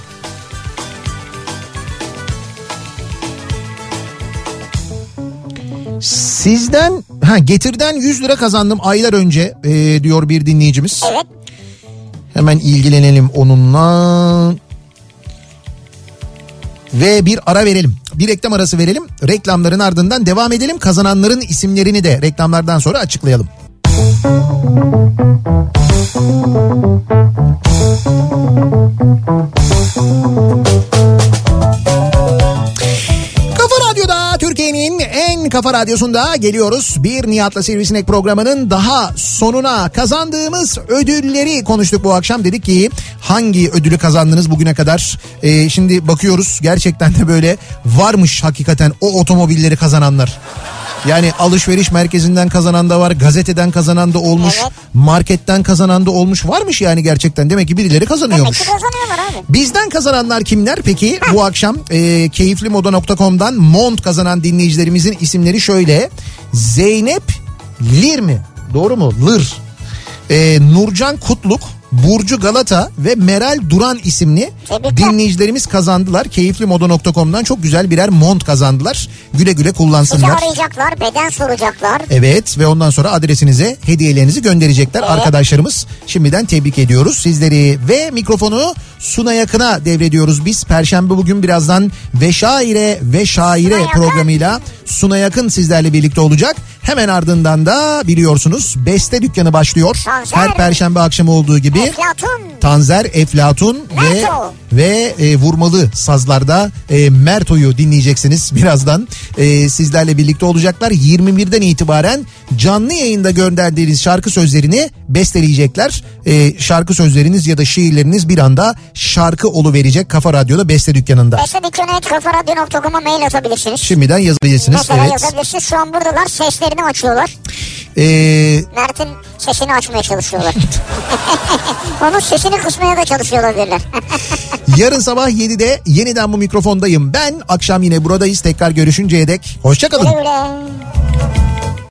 Sizden Ha, getirden 100 lira kazandım aylar önce e, diyor bir dinleyicimiz. Evet. Hemen ilgilenelim onunla. Ve bir ara verelim. Bir reklam arası verelim. Reklamların ardından devam edelim. Kazananların isimlerini de reklamlardan sonra açıklayalım. Kafa Radyo'da Türkiye'nin en kafa radyosunda geliyoruz. Bir Nihat'la Sivrisinek programının daha sonuna kazandığımız ödülleri konuştuk bu akşam. Dedik ki hangi ödülü kazandınız bugüne kadar? Ee, şimdi bakıyoruz gerçekten de böyle varmış hakikaten o otomobilleri kazananlar. Yani alışveriş merkezinden kazanan da var, gazeteden kazanan da olmuş, Evet. marketten kazanan da olmuş. Varmış yani gerçekten. Demek ki birileri Demek kazanıyormuş. ki kazanıyorlar abi. Bizden kazananlar kimler peki? Bu akşam e, keyiflimoda.com'dan mont kazanan dinleyicilerimizin isimleri şöyle. Zeynep Lir mi? Doğru mu? Lir. E, Nurcan Kutluk, Burcu Galata ve Meral Duran isimli Tebrikler. dinleyicilerimiz kazandılar. Keyiflimoda.com'dan çok güzel birer mont kazandılar. Güle güle kullansınlar. arayacaklar, beden soracaklar. Evet ve ondan sonra adresinize hediyelerinizi gönderecekler arkadaşlarımız. Şimdiden tebrik ediyoruz sizleri ve mikrofonu Suna Yakın'a devrediyoruz biz. Perşembe bugün birazdan ve şaire ve şaire Suna programıyla Suna Yakın sizlerle birlikte olacak. Hemen ardından da biliyorsunuz beste dükkanı başlıyor. Tanzer. Her perşembe akşamı olduğu gibi. Eflatun. Tanzer, Eflatun ve Merto. ve e, vurmalı sazlarda e, Merto'yu dinleyeceksiniz birazdan. E, sizlerle birlikte olacaklar. 21'den itibaren canlı yayında gönderdiğiniz şarkı sözlerini besteleyecekler. E, şarkı sözleriniz ya da şiirleriniz bir anda şarkı verecek Kafa Radyo'da Beste Dükkanı'nda. Beste dükkanı et kafaradyo.com'a mail atabilirsiniz. Şimdiden yazabilirsiniz. Mesela Evet. yazabilirsiniz. Şu an buradalar seslerini açıyorlar. E, Mert'in sesini açmaya çalışıyorlar. Onun sesini kısmaya da çalışıyor olabilirler. yarın sabah 7'de yeniden bu mikrofondayım. Ben akşam yine buradayız. Tekrar görüşünceye dek. Hoşçakalın. güle güle.